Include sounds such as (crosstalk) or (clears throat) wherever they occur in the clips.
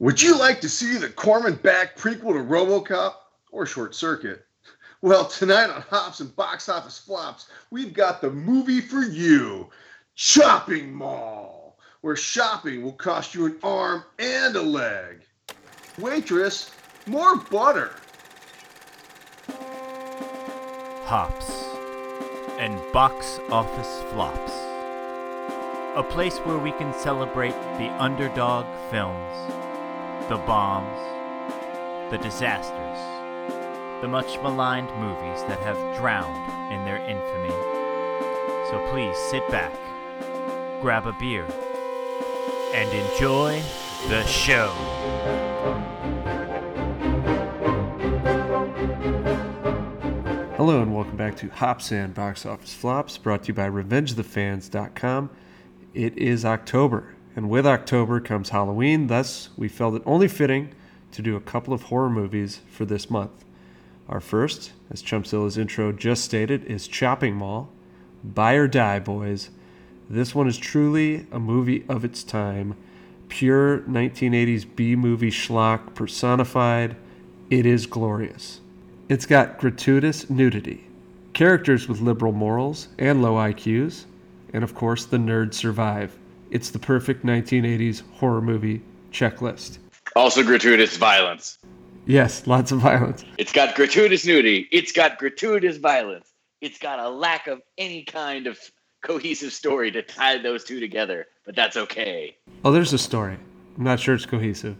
Would you like to see the Corman back prequel to Robocop or Short Circuit? Well, tonight on Hops and Box Office Flops, we've got the movie for you Chopping Mall, where shopping will cost you an arm and a leg. Waitress, more butter. Hops and Box Office Flops. A place where we can celebrate the underdog films, the bombs, the disasters, the much maligned movies that have drowned in their infamy. So please sit back, grab a beer, and enjoy the show. Hello and welcome back to Hops and Box Office Flops, brought to you by RevengeTheFans.com. It is October, and with October comes Halloween, thus, we felt it only fitting to do a couple of horror movies for this month. Our first, as Chumpzilla's intro just stated, is Chopping Mall. Buy or Die, boys. This one is truly a movie of its time. Pure 1980s B movie schlock personified. It is glorious. It's got gratuitous nudity, characters with liberal morals and low IQs, and of course, the nerds survive. It's the perfect 1980s horror movie checklist. Also gratuitous violence. Yes, lots of violence. It's got gratuitous nudity. It's got gratuitous violence. It's got a lack of any kind of cohesive story to tie those two together, but that's okay. Oh, there's a story. I'm not sure it's cohesive.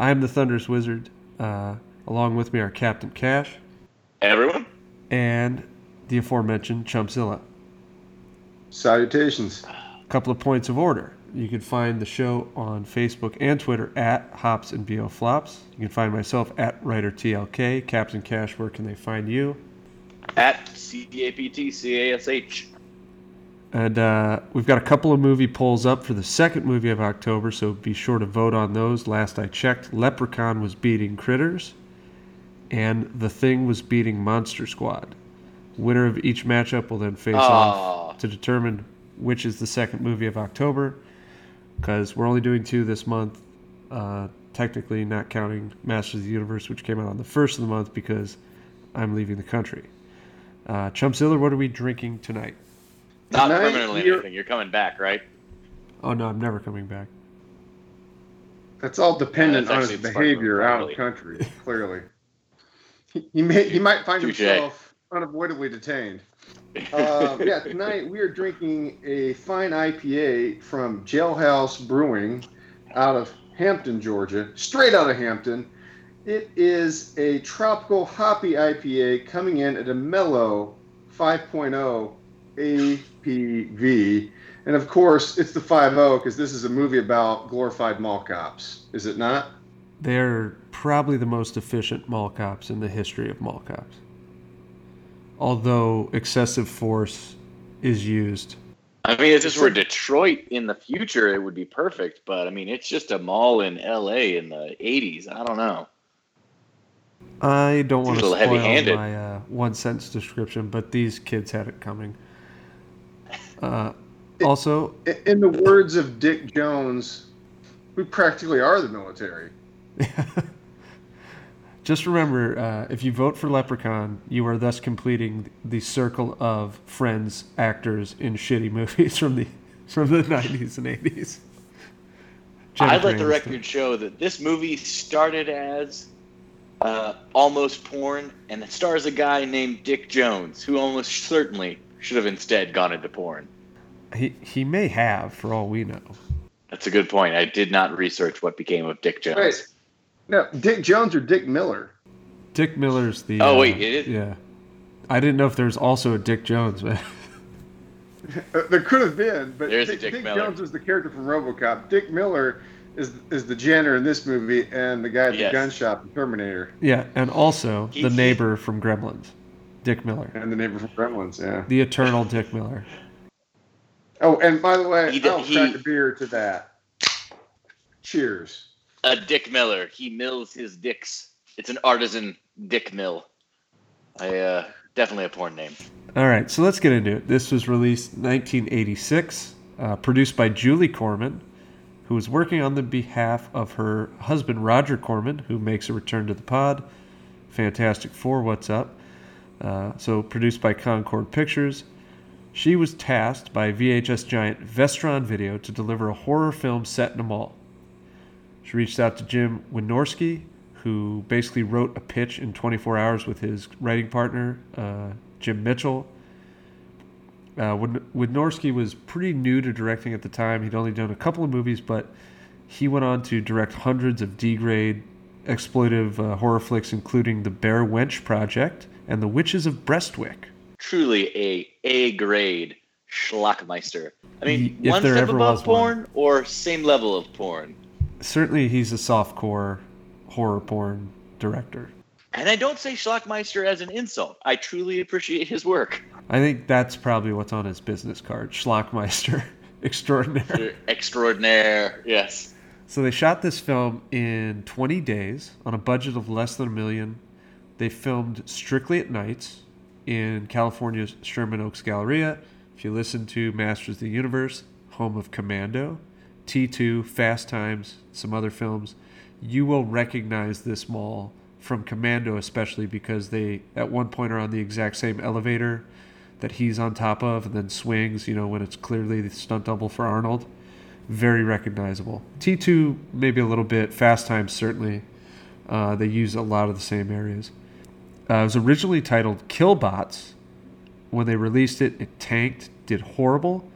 I am the Thunderous Wizard. Uh, along with me are Captain Cash Everyone? and the aforementioned Chumpzilla. Salutations. Couple of points of order. You can find the show on Facebook and Twitter at Hops and BO Flops. You can find myself at Writer TLK. Captain Cash, where can they find you? At C-A-P-T-C-A-S-H. And uh, we've got a couple of movie polls up for the second movie of October, so be sure to vote on those. Last I checked, Leprechaun was beating Critters, and The Thing was beating Monster Squad. Winner of each matchup will then face Aw. off to determine which is the second movie of October, because we're only doing two this month, uh, technically not counting Masters of the Universe, which came out on the first of the month because I'm leaving the country. Uh, Chumpzilla, what are we drinking tonight? Not Tonight, permanently you're- anything. You're coming back, right? Oh no, I'm never coming back. That's all dependent Yeah, on his actually the smart behavior out probably. of country, (laughs) clearly. He, he may he might find Touche. himself unavoidably detained. Uh, yeah, (laughs) tonight we are drinking a fine IPA from Jailhouse Brewing out of Hampton, Georgia, straight out of Hampton. It is a tropical hoppy IPA coming in at a mellow 5.0 ABV. And of course, it's the 5.0 because this is a movie about glorified mall cops, is it not? They're probably the most efficient mall cops in the history of mall cops. Although excessive force is used. I mean, if this were Detroit in the future, it would be perfect. But I mean, it's just a mall in L.A. in the '80s. I don't know. I don't want to spoil heavy-handed. my uh, one sentence description, but these kids had it coming. Uh, also, In the words of Dick Jones, we practically are the military. (laughs) just remember uh, if you vote for Leprechaun, you are thus completing the circle of friends, actors in shitty movies (laughs) from the from the 90s and 80s. I'd let the record show that this movie started as uh, almost porn, and it stars a guy named Dick Jones, who almost certainly should have instead gone into porn. He he may have, for all we know. That's a good point. I did not research what became of Dick Jones. Wait. No, Dick Jones or Dick Miller? Dick Miller's the. Oh, uh, wait, it is? Yeah, I didn't know if there's also a Dick Jones, but (laughs) Uh, there could have been, but There's Dick, Dick Dick Jones was the character from RoboCop. Dick Miller is is the janitor in this movie and the guy at the Yes. gun shop in Terminator yeah, and also He- the he- neighbor from Gremlins, Dick Miller, and the neighbor from Gremlins. Yeah. the eternal Dick Miller. Oh, and by the way, He d- I'll he- crack a beer to that. Cheers. A Dick Miller. He mills his dicks. It's an artisan Dick Mill. I uh, definitely a porn name. All right, so let's get into it. This was released 1986, uh, produced by Julie Corman, who was working on the behalf of her husband Roger Corman, who makes a return to the pod. Fantastic Four, what's up? Uh, so produced by Concorde Pictures. She was tasked by VHS giant Vestron Video to deliver a horror film set in a mall. She reached out to Jim Wynorski, who basically wrote a pitch in 24 hours with his writing partner, uh, Jim Mitchell. Uh, Wynorski was pretty new to directing at the time. He'd only done a couple of movies, but he went on to direct hundreds of D grade exploitive uh, horror flicks, including The Bare Wench Project and The Witches of Breastwick. Truly a A grade schlockmeister. I mean, If one step above was one. porn or same level of porn. Certainly, he's a soft core horror porn director. And I don't say schlockmeister as an insult. I truly appreciate his work. I think that's probably what's on his business card Schlockmeister (laughs) extraordinaire. Extraordinaire. Yes. So they shot this film in 20 days on a budget of less than a million. They filmed strictly at nights in California's Sherman Oaks Galleria. If you listen to Masters of the Universe, home of Commando, T2, Fast Times, some other films, you will recognize this mall from Commando, especially because they at one point are on the exact same elevator that he's on top of and then swings, you know, when it's clearly the stunt double for Arnold very recognizable. T2 maybe a little bit. Fast Times certainly. Uh, they use a lot of the same areas. Uh, it was originally titled Killbots. When they released it, it tanked, did horrible.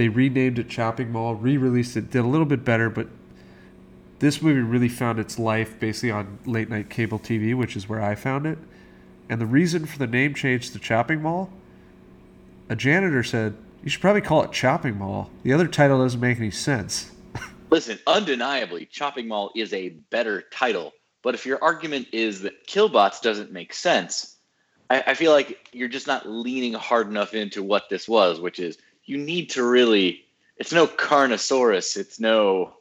They renamed it Chopping Mall, re-released it, did a little bit better, but this movie really found its life basically on late night cable TV, which is where I found it. And the reason for the name change to Chopping Mall, a janitor said, you should probably call it Chopping Mall. The other title doesn't make any sense. (laughs) Listen, undeniably, Chopping Mall is a better title. But if your argument is that Killbots doesn't make sense, I, I feel like you're just not leaning hard enough into what this was, which is you need to really. It's no Carnosaurus. It's no.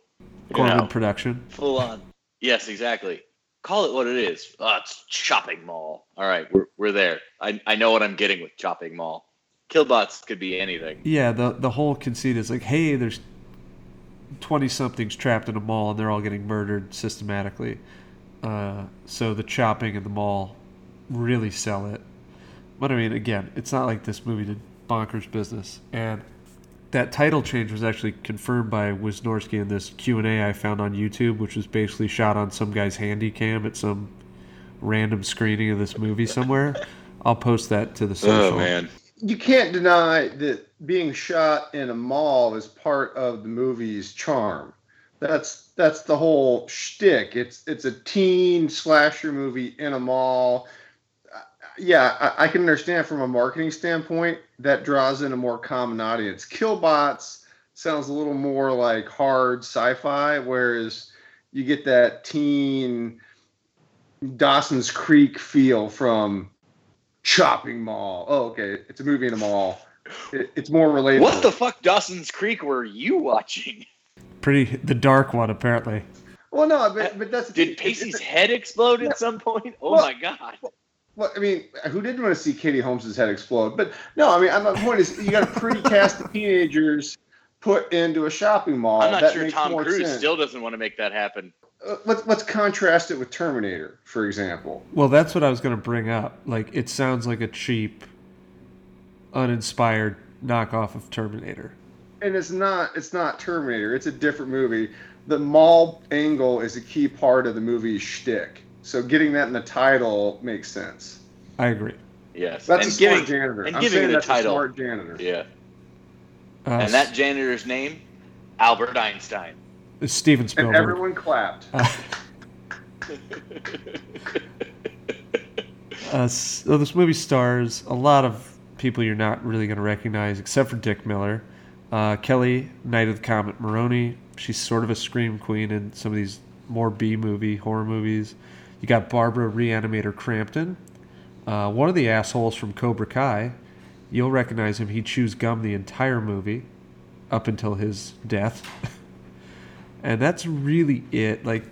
You know, production. full on. Yes, exactly. Call it what it is. Oh, it's Chopping Mall. All right, we're, we're there. I, I know what I'm getting with Chopping Mall. Killbots could be anything. Yeah, the the whole conceit is like, hey, there's twenty somethings trapped in a mall and they're all getting murdered systematically. Uh, so the chopping in the mall really sell it. But I mean, again, it's not like this movie did bonkers business. And that title change was actually confirmed by Wynorski in this Q and A I found on YouTube, which was basically shot on some guy's handy cam at some random screening of this movie somewhere. I'll post that to the oh, social. Oh man. You can't deny that being shot in a mall is part of the movie's charm. That's that's the whole shtick. It's it's a teen slasher movie in a mall. Uh, Yeah, I, I can understand from a marketing standpoint that draws in a more common audience. Killbots sounds a little more like hard sci-fi, whereas you get that teen Dawson's Creek feel from Chopping Mall. Oh, okay, it's a movie in a mall. It, it's more related. What the fuck, Dawson's Creek, were you watching? Pretty the dark one apparently. Well, no, but, but that's Did it- Pacey's head explode at some point? Oh Well- my god. Well, I mean, who didn't want to see Katie Holmes's head explode? But no, I mean, my point is, you got a pretty cast of teenagers put into a shopping mall. I'm not That sure makes Tom Cruise sense. still doesn't want to make that happen. Uh, let's let's contrast it with Terminator, for example. Well, that's what I was going to bring up. Like, it sounds like a cheap, uninspired knockoff of Terminator. And it's not it's not Terminator. It's a different movie. The mall angle is a key part of the movie's shtick. So getting that in the title makes sense. I agree. Yes. That's and a giving, smart janitor. and I'm giving saying it a that's title. a smart janitor. Yeah. Uh, And that janitor's name? Albert Einstein. S- Steven And everyone clapped. Uh, (laughs) uh, so this movie stars a lot of people you're not really going to recognize, except for Dick Miller. Uh, Kelli, Night of the Comet Maroney. She's sort of a scream queen in some of these more B movie horror movies. You got Barbara Reanimator Crampton, uh, one of the assholes from Cobra Kai. You'll recognize him. He chews gum the entire movie, up until his death. (laughs) and that's really it. Like,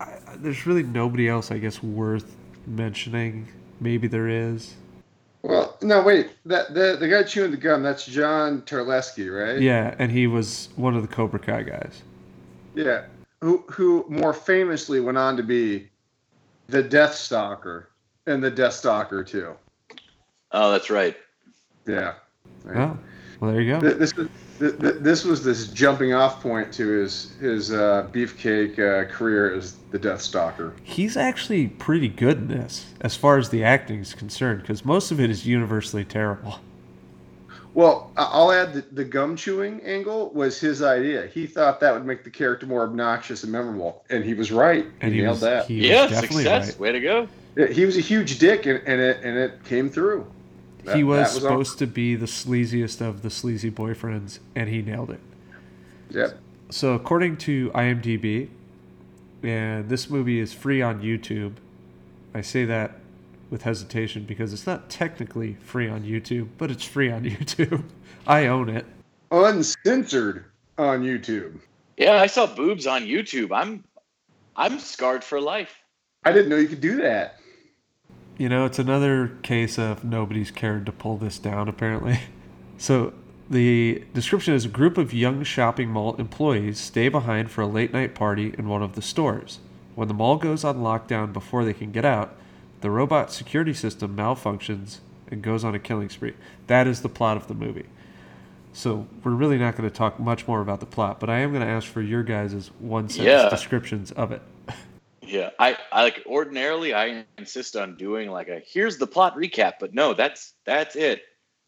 I, there's really nobody else, I guess, worth mentioning. Maybe there is. Well, no, wait. That the the guy chewing the gum, that's John Terlesky, right? Yeah, and he was one of the Cobra Kai guys. Yeah, who who more famously went on to be the Deathstalker and the Deathstalker too. Oh, that's right. Yeah. Oh, well, there you go. This was th- th- this was this jumping off point to his his uh, beefcake uh, career as the Deathstalker. He's actually pretty good in this, as far as the acting is concerned, because most of it is universally terrible. Well, I- I'll add the, the gum chewing angle was his idea. He thought that would make the character more obnoxious and memorable, and he was right. And he, he nailed was, that. he Yeah, success. right. Way to go. Yeah, he was a huge dick, and, and it and it came through. That- he was, that on- supposed to be the sleaziest of the sleazy boyfriends, and he nailed it. Yep. So, according to IMDb, and this movie is free on YouTube. I say that with hesitation because it's not technically free on YouTube, but it's free on (laughs) YouTube. I own it. Uncensored on YouTube. Yeah, I saw boobs on YouTube. I'm I'm scarred for life. I didn't know you could do that. You know, it's another case of nobody's cared to pull this down, apparently. (laughs) So, the description is a group of young shopping mall employees stay behind for a late night party in one of the stores. When the mall goes on lockdown before they can get out, the robot security system malfunctions and goes on a killing spree. That is the plot of the movie. So, we're really not going to talk much more about the plot, but I am going to ask for your guys' one sentence Yeah. descriptions of it. Yeah, I, I like ordinarily I insist on doing like a here's the plot recap, but no, that's that's it.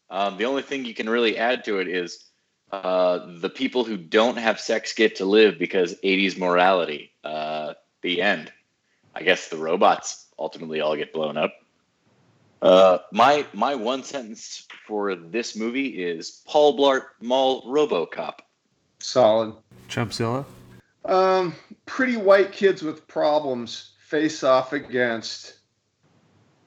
Um, the only thing you can really add to it is uh, the people who don't have sex get to live because 80s morality. Uh, the end. I guess the robots ultimately all get blown up. Uh, my my one sentence for this movie is Paul Blart Mall RoboCop. Solid. Chumpzilla? Um, pretty white kids with problems face off against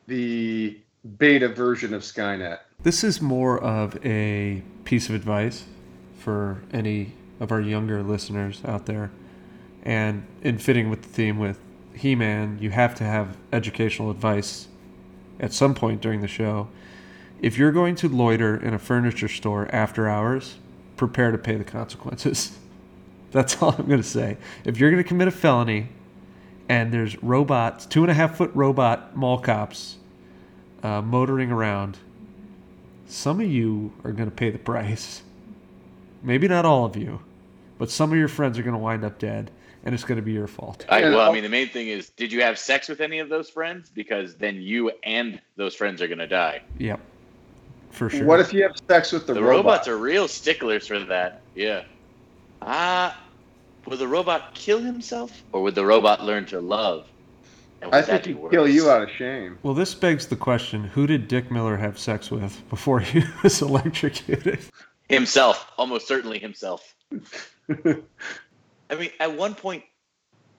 the beta version of Skynet. This is more of a piece of advice for any of our younger listeners out there. And in fitting with the theme with He Man, you have to have educational advice at some point during the show. If you're going to loiter in a furniture store after hours, prepare to pay the consequences. (laughs) That's all I'm going to say. If you're going to commit a felony and there's robots, two and a half foot robot mall cops uh, motoring around, some of you are going to pay the price. Maybe not all of you, but some of your friends are going to wind up dead, and it's going to be your fault. I, well, I mean, the main thing is, did you have sex with any of those friends? Because then you and those friends are going to die. Yep, for sure. What if you have sex with the, The, robot? robots are real sticklers for that. Yeah. Ah, would the robot kill himself, or would the robot learn to love? I think he'd kill you out of shame. well, this begs the question: Who did Dick Miller have sex with before he (laughs) was electrocuted? Himself, almost certainly himself. (laughs) I mean, at one point,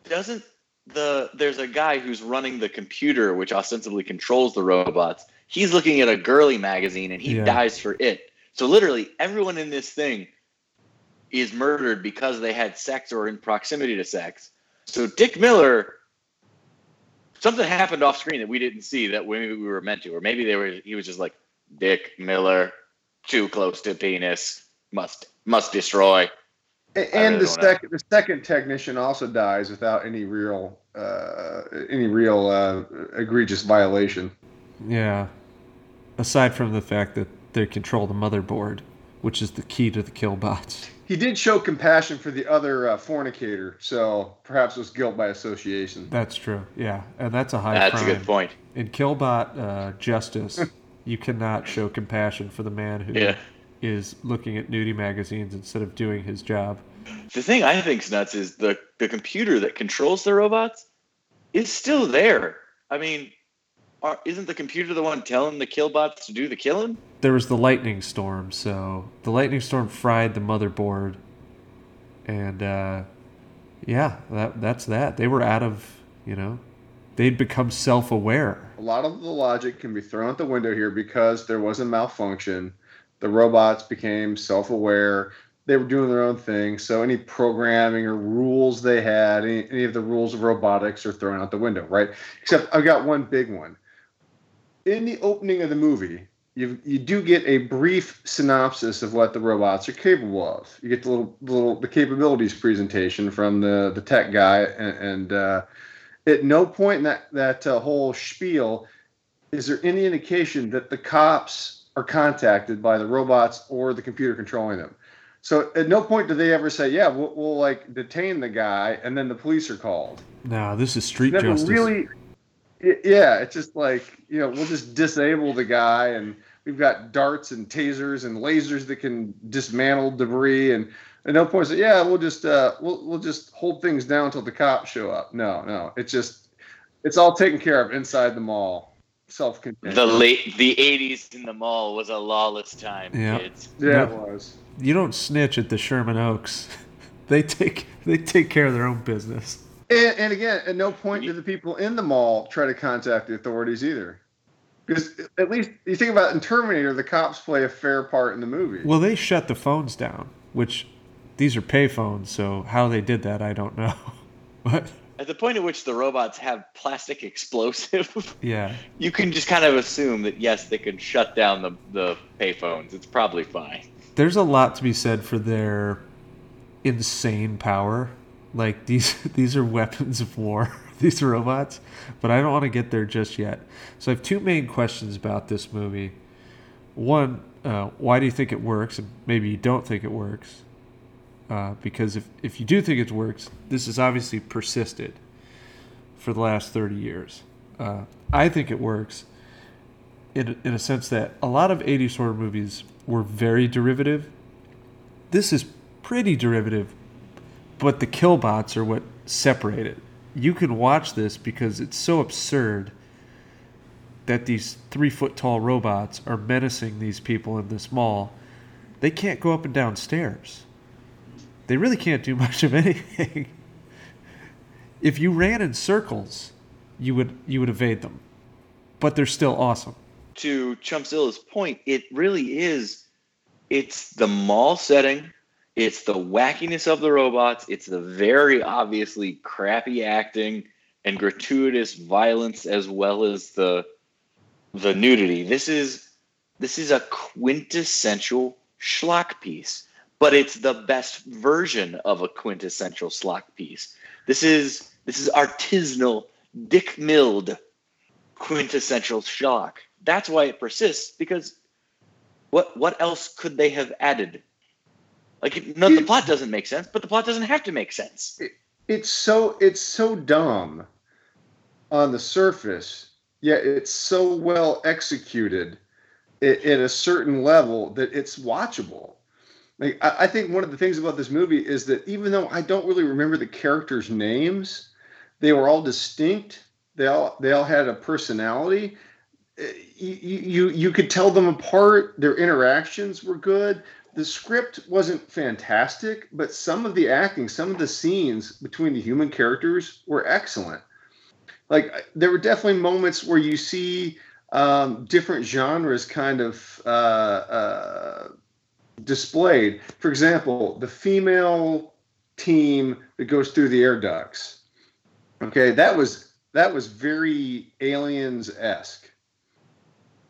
doesn't the there's a guy who's running the computer which ostensibly controls the robots. He's looking at a girly magazine and he Yeah. dies for it. So literally, everyone in this thing is murdered because they had sex or in proximity to sex. So Dick Miller, something happened off screen that we didn't see that maybe we were meant to, or maybe they were. He was just like Dick Miller, too close to penis, must must destroy. A- I And really the don't know. second the second technician also dies without any real uh, any real uh, egregious violation. Yeah. Aside from the fact that they control the motherboard, which is the key to the kill bots. He did show compassion for the other uh, fornicator, so perhaps it was guilt by association. That's true. Yeah, and that's a high That's crime. a good point. In Killbot uh, Justice, you cannot show compassion for the man who is looking at nudie magazines instead of doing his job. The thing I think's nuts is the the computer that controls the robots is still there. I mean, are, isn't the computer the one telling the killbots to do the killing? There was the lightning storm, so the lightning storm fried the motherboard, and uh, yeah, that that's that. They were out of, you know, they'd become self-aware. A lot of the logic can be thrown out the window here because there was a malfunction. The robots became self-aware. They were doing their own thing. So any programming or rules they had, any, any of the rules of robotics are thrown out the window, right? Except I've got one big one. In the opening of the movie, you you do get a brief synopsis of what the robots are capable of. You get the little little the capabilities presentation from the the tech guy, and, and uh, at no point in that that uh, whole spiel is there any indication that the cops are contacted by the robots or the computer controlling them. So at no point do they ever say, "Yeah, we'll, we'll like detain the guy," and then the police are called. No, this is street Never justice. really. it- yeah, it's just like you know we'll just disable the guy, and we've got darts and tasers and lasers that can dismantle debris, and at no point say, "Yeah, we'll just uh, we'll we'll just hold things down until the cops show up." No, no, it's just it's all taken care of inside the mall, self-contained. The late the '80s in the mall was a lawless time, Yeah. kids. yeah, Yep. it was. you don't snitch at the Sherman Oaks. (laughs) they take they take care of their own business. And, and again, at no point do the people in the mall try to contact the authorities either. Because at least you think about it, in Terminator, the cops play a fair part in the movie. Well, they shut the phones down, which these are pay phones, so how they did that, I don't know. (laughs) but At the point at which the robots have plastic (laughs) explosive, yeah, you can just kind of assume that yes, they can shut down the the payphones. It's probably fine. there's a lot to be said for their insane power. Like (laughs) these these are weapons of war, (laughs) these robots, but I don't want to get there just yet. So I have two main questions about this movie. One, uh, why do you think it works? And maybe you don't think it works. Uh, because if, if you do think it works, this has obviously persisted for the last 30 years. Uh, I think it works in, in a sense that a lot of 80s horror movies were very derivative. This is pretty derivative, but the killbots are what separate it. You can watch this because it's so absurd that these three foot tall robots are menacing these people in this mall. They can't go up and down stairs. They really can't do (laughs) much of anything. if you ran in circles, you would you would evade them. But they're still awesome. To Chumpzilla's point, it really is. It's the mall setting. It's the wackiness of the robots. It's the very obviously crappy acting and gratuitous violence, as well as the the nudity. This is this is a quintessential schlock piece, but it's the best version of a quintessential schlock piece. This is this is artisanal, Dick Milled quintessential shock. That's why it persists because what what else could they have added? Like no, the plot doesn't make sense, but the plot doesn't have to make sense. it's so it's so dumb on the surface, yet it's so well executed at, at a certain level that it's watchable. Like I, I think one of the things about this movie is that even though I don't really remember the characters' names, they were all distinct. They all they all had a personality. Uh, You, you you could tell them apart. Their interactions were good the script wasn't fantastic, but some of the acting, some of the scenes between the human characters were excellent. Like there were definitely moments where you see um, different genres kind of uh, uh, displayed. For example, the female team that goes through the air ducts. Okay, that was that was very aliens esque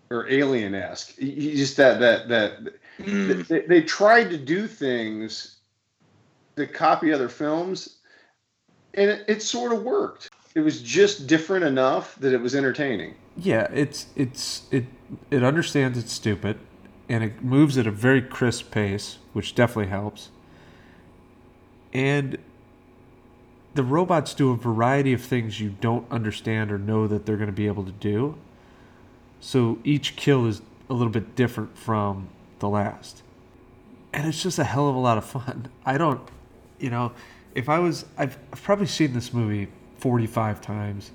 or alien esque. Just that that that Mm. they, they tried to do things to copy other films and it, it sort of worked it was just different enough that it was entertaining Yeah, it's it's it it understands it's stupid, and it moves at a very crisp pace, which definitely helps. And the robots do a variety of things you don't understand or know that they're going to be able to do. So each kill is a little bit different from the last. And it's just a hell of a lot of fun. (laughs) I don't, you know, if I was, I've, I've probably seen this movie 45 times.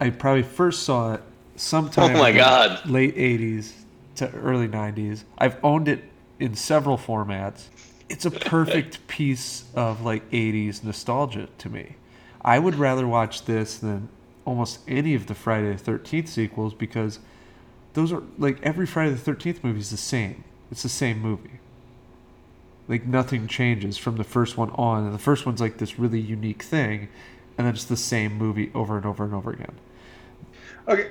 I probably first saw it sometime Oh my in the God. late 80s to early 90s. I've owned it in several formats. It's a perfect (laughs) piece of like 80s nostalgia to me. I would rather watch this than almost any of the Friday the 13th sequels because those are like every Friday the 13th movie is the same. It's the same movie. Like nothing changes from the first one on. And the first one's like this really unique thing, and then it's the same movie over and over and over again. Okay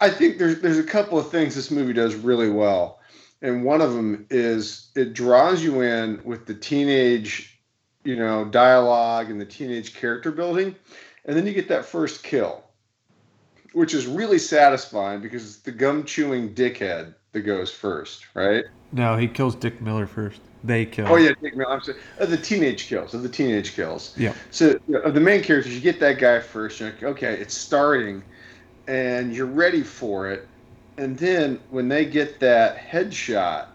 I, think there's there's a couple of things this movie does really well, and one of them is it draws you in with the teenage, you know, dialogue and the teenage character building, and then you get that first kill, which is really satisfying because it's the gum chewing dickhead that goes first, right? No, he kills Dick Miller first. They kill. Oh yeah, Dick Miller. I'm sorry. The teenage kills. Of the teenage kills. Yeah. So you know, of the main characters, you get that guy first. You're like, okay, it's starting, and you're ready for it. And then when they get that headshot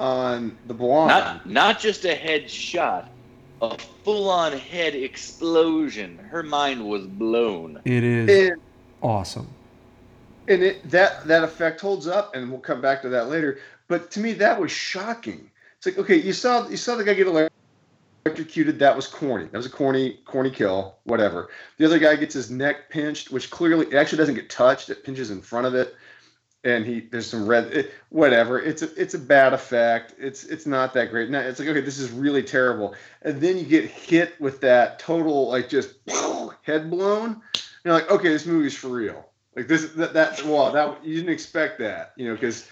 on the blonde, Not not just a headshot, a full on head explosion. Her mind was blown. It is and, awesome. and it, that that effect holds up, and we'll come back to that later. But to me, that was shocking. It's like, okay, you saw you saw the guy get electrocuted. That was corny. That was a corny corny kill. Whatever. The other guy gets his neck pinched, which clearly it actually doesn't get touched. It pinches in front of it, and he there's some red. It, whatever. It's a it's a bad effect. It's it's not that great. Now it's like okay, this is really terrible. And then you get hit with that total like just (laughs) head blown. You're like, okay, this movie's for real. Like this that that well that you didn't expect that you know because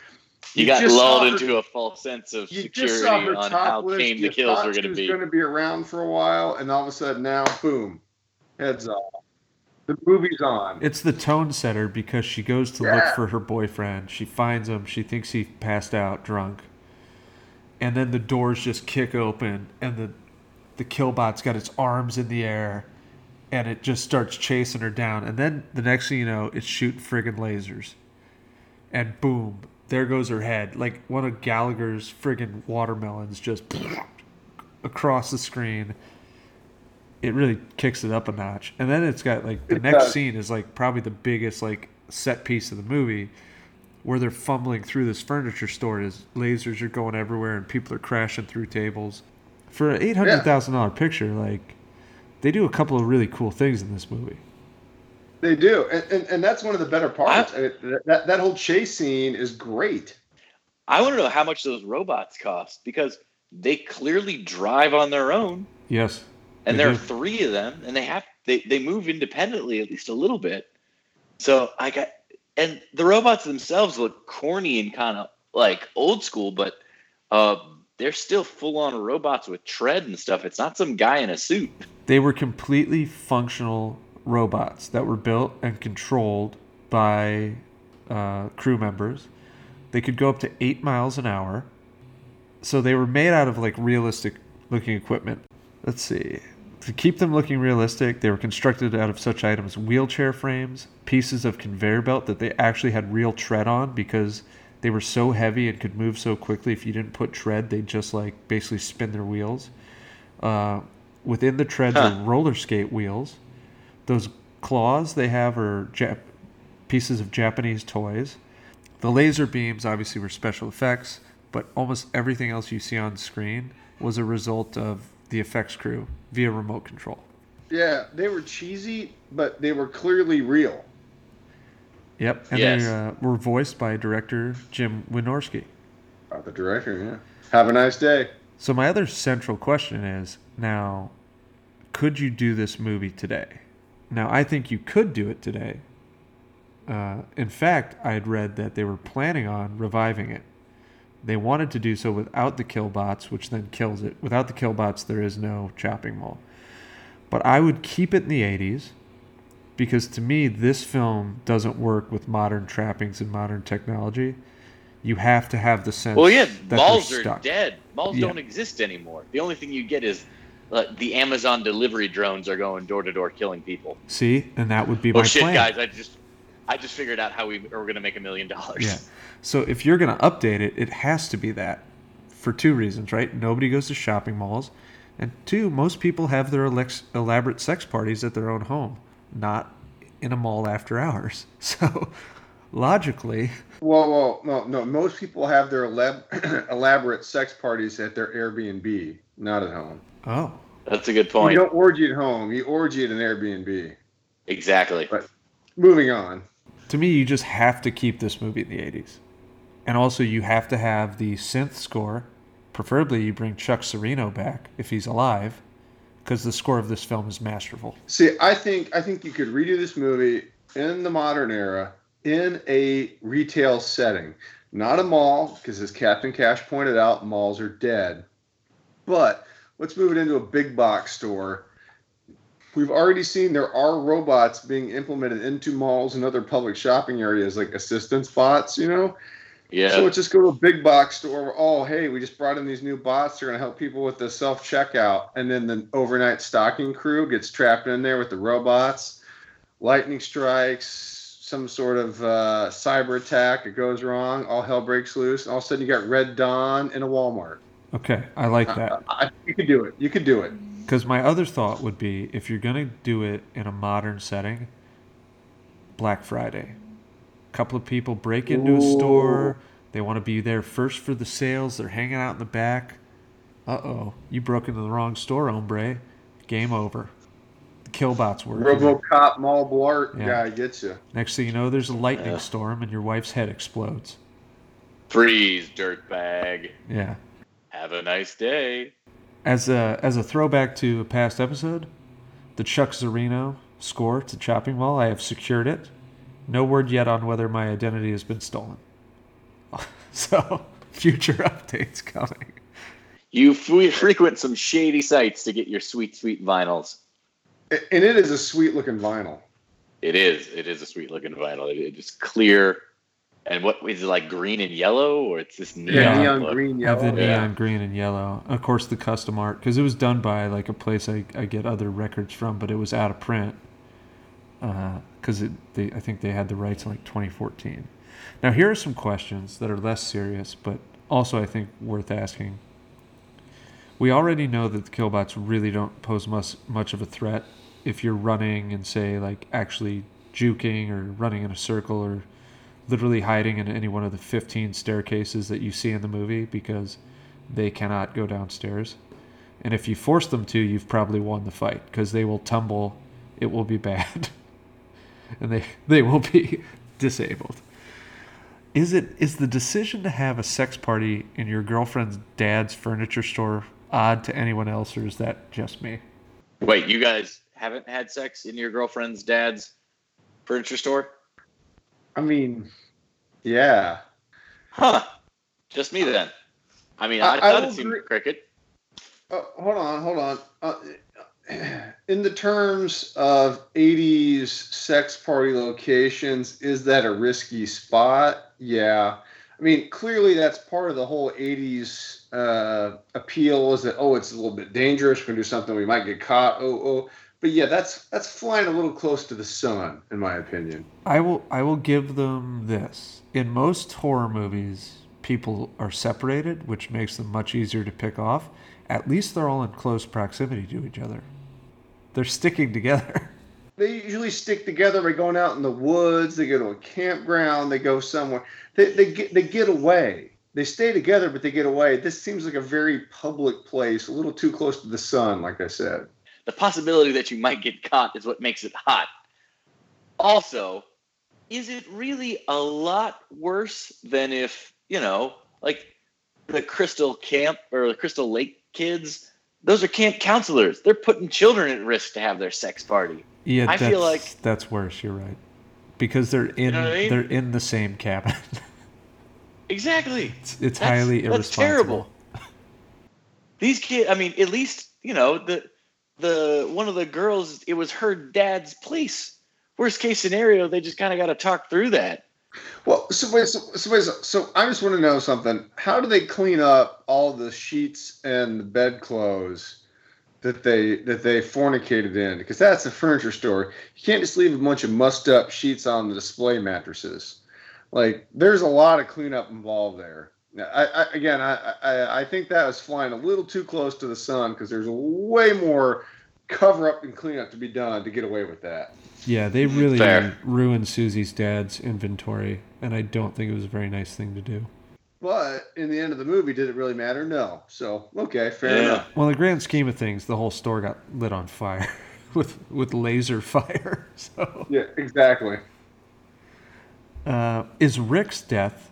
You, got just saw lulled her- into a false sense of you just saw security on how topless. tame the kills were going to was be. going to be around for a while, and all of a sudden now, boom, heads off. The movie's on. It's the tone setter because she goes to look for her boyfriend. She finds him. She thinks he passed out drunk. And then the doors just kick open and the the killbot's got its arms in the air and it just starts chasing her down. And then the next thing you know, it's shooting friggin' lasers. And boom, there goes her head. Like one of Gallagher's friggin' watermelons just across the screen. It really kicks it up a notch. And then it's got like the It next does. scene is like probably the biggest like set piece of the movie where they're fumbling through this furniture store as lasers are going everywhere and people are crashing through tables. For an eight hundred thousand dollar picture, like they do a couple of really cool things in this movie. They do, and, and, and that's one of the better parts. I mean, that that whole chase scene is great. I want to know how much those robots cost because they clearly drive on their own, Yes. and They there are three of them, and they have they they move independently at least a little bit. So I got, and the robots themselves look corny and kind of like old school, but uh, they're still full on robots with tread and stuff. It's not some guy in a suit. They were completely functional robots that were built and controlled by uh, crew members. They could go up to eight miles an hour. So they were made out of like realistic looking equipment. Let's see. To keep them looking realistic, they were constructed out of such items wheelchair frames, pieces of conveyor belt that they actually had real tread on because they were so heavy and could move so quickly. If you didn't put tread, they'd just like basically spin their wheels. Uh, within the treads Huh. are roller skate wheels. Those claws they have are Jap- pieces of Japanese toys. The laser beams obviously were special effects, but almost everything else you see on screen was a result of the effects crew via remote control. Yeah, they were cheesy, but they were clearly real. Yep, and Yes. they uh, were voiced by director Jim Wynorski. Uh, the director, yeah. Have a nice day. So my other central question is now, could you do this movie today? Now I think you could do it today. Uh, in fact, I had read that they were planning on reviving it. They wanted to do so without the killbots, which then kills it. Without the killbots, there is no chopping mall. But I would keep it in the 80s because to me, this film doesn't work with modern trappings and modern technology. You have to have the sense. Well, yeah, malls are dead. Malls Yeah. don't exist anymore. The only thing you get is uh, the Amazon delivery drones are going door to door killing people. See, and that would be my Oh shit, plan. guys! I just I just figured out how we are going to make a million dollars. Yeah. So if you're going to update it, it has to be that for two reasons, right? Nobody goes to shopping malls, and two, most people have their elex- elaborate sex parties at their own home, not in a mall after hours. (laughs) So logically, Well, well, no, no. Most people have their elab- (clears throat) elaborate sex parties at their Airbnb, not at home. Oh, That's a good point. You don't orgy at home. You orgy at an Airbnb. Exactly. But moving on. to me, you just have to keep this movie in the 80s. And also, you have to have the synth score. Preferably, you bring Chuck Cirino back if he's alive, because the score of this film is masterful. See, I think I think you could redo this movie in the modern era in a retail setting, not a mall, because as Captain Cash pointed out, malls are dead. But let's move it into a big box store. We've already seen there are robots being implemented into malls and other public shopping areas, like assistance bots, you know? Yeah. So let's just go to a big box store. Oh, hey, we just brought in these new bots. They're going to help people with the self checkout. And then the overnight stocking crew gets trapped in there with the robots. Lightning strikes, some sort of uh, cyber attack. It goes wrong. All hell breaks loose. And all of a sudden, you got Red Dawn in a Walmart. Okay, I like that. I, I, you could do it. You could do it. Because my other thought would be if you're going to do it in a modern setting, Black Friday. A couple of people break into a store. They want to be there first for the sales. They're hanging out in the back. Uh oh, you broke into the wrong store, hombre. Game over. The killbots work. RoboCop Mall Blart. Yeah. Yeah, I get you. Next thing you know, there's a lightning Yeah. storm and your wife's head explodes. Freeze, dirtbag. Yeah. Have a nice day. As a as a throwback to a past episode, the Chuck Cirino score to Chopping Mall, I have secured it. No word yet on whether my identity has been stolen. (laughs) so, future updates coming. You f- frequent some shady sites to get your sweet, sweet vinyls. And it is a sweet looking vinyl. It is. It is a sweet looking vinyl. It's clear. And what is it like green and yellow, or it's this neon, Yeah, neon look? green I have the yellow. Yeah. neon green and yellow. Of course, the custom art because it was done by like a place I, I get other records from, but it was out of print uh, because it they I think they had the rights in like 2014. Now here are some questions that are less serious, but also I think worth asking. We already know that the killbots really don't pose much much of a threat if you're running and say like actually juking or running in a circle or literally hiding in any one of the 15 staircases that you see in the movie because they cannot go downstairs. And if you force them to, you've probably won the fight because they will tumble. It will be bad. (laughs) and they they will be (laughs) disabled. Is it is the decision to have a sex party in your girlfriend's dad's furniture store odd to anyone else or is that just me? Wait, you guys haven't had sex in your girlfriend's dad's furniture store? I mean, yeah. Huh. Just me then. I mean, I, I- I thought will it seemed agree- cricket. Uh, hold on, hold on. Uh, (clears throat) in the terms of 80s sex party locations, is that a risky spot? Yeah. I mean, clearly that's part of the whole 80s uh, appeal is that, oh, it's a little bit dangerous. We're going to do something. We might get caught. Oh, oh. But yeah, that's that's flying a little close to the sun, in my opinion. I will I will give them this. In most horror movies, people are separated, which makes them much easier to pick off. At least they're all in close proximity to each other. They're sticking together. (laughs) They usually stick together by going out in the woods. They go to a campground. They go somewhere. They, they get they get away. They stay together, but they get away. This seems like a very public place, a little too close to the sun, like I said. The possibility that you might get caught is what makes it hot. Also, is it really a lot worse than if, you know, like the Crystal Camp or the Crystal Lake kids? Those are camp counselors. They're putting children at risk to have their sex party. Yeah, I feel like- that's worse. You're right, because they're in know I mean? they're in the same cabin. (laughs) Exactly. it's it's That's- highly that's irresponsible. terrible. These kids, I mean, at least, you know, the the one of the girls, it was her dad's place. Worst case scenario, they just kind of got to talk through that. Well, so wait, so, so, wait, so, so I just want to know something. How do they clean up all the sheets and the bedclothes that they that they fornicated in? Because that's a furniture store. You can't just leave a bunch of mussed up sheets on the display mattresses. Like, there's a lot of cleanup involved there. Now, I, I again, I, I I think that was flying a little too close to the sun because there's way more cover up and cleanup to be done to get away with that. Yeah, they really Fair. ruined Susie's dad's inventory, and I don't think it was a very nice thing to do. But in the end of the movie, did it really matter? No. So okay, fair Yeah. enough. Well, in the grand scheme of things, the whole store got lit on fire (laughs) with with laser fire. (laughs) So, Yeah, exactly. uh, is Rick's death?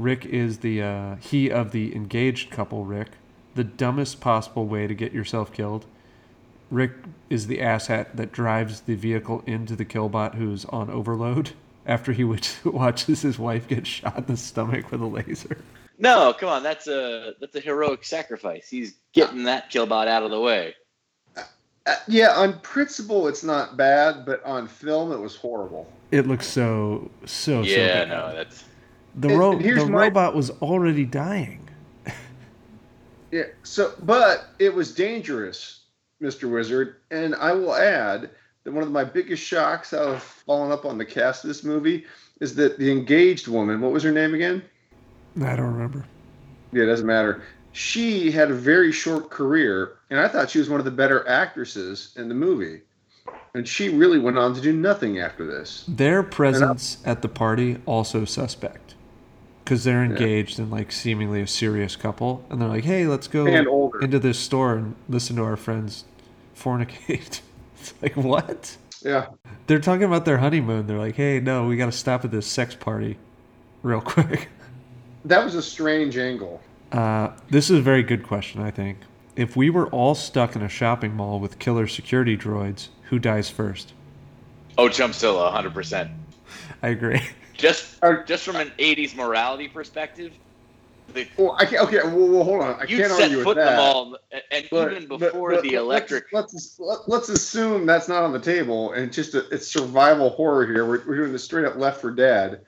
Rick is the uh, he of the engaged couple. Rick, the dumbest possible way to get yourself killed. Rick is the asshat that drives the vehicle into the killbot who's on overload (laughs) after he (laughs) watches his wife get shot in the stomach with a laser. No, come on, that's a that's a heroic sacrifice. He's getting that killbot out of the way. Uh, yeah, on principle, it's not bad, but on film, it was horrible. It looks so so yeah, so bad. no, that's the ro- the my- robot was already dying. (laughs) Yeah. So, but it was dangerous, Mr. Wizard, and I will add that one of my biggest shocks out of following up on the cast of this movie is that the engaged woman, what was her name again? I don't remember. Yeah, it doesn't matter. She had a very short career, and I thought she was one of the better actresses in the movie. And she really went on to do nothing after this. Their presence at the party also suspect because they're engaged in like seemingly a serious couple, and they're like, "Hey, let's go into this store and listen to our friends fornicate." (laughs) it's like what? Yeah. They're talking about their honeymoon. They're like, "Hey, no, we got to stop at this sex party, real (laughs) quick." That was a strange angle. Uh, this is a very good question, I think. If we were all stuck in a shopping mall with killer security droids, who dies first? oh Chumpzilla, hundred percent. I agree. (laughs) Just Are- just from an '80s morality perspective, the, Well, I can't. Okay. Well, well hold on. I you can't set argue with foot in that. the mall, and, and But- even before but the electric. Let's let's, let's assume that's not on the table, and it's just a, it's survival horror here. We're, we're doing the straight up Left 4 Dead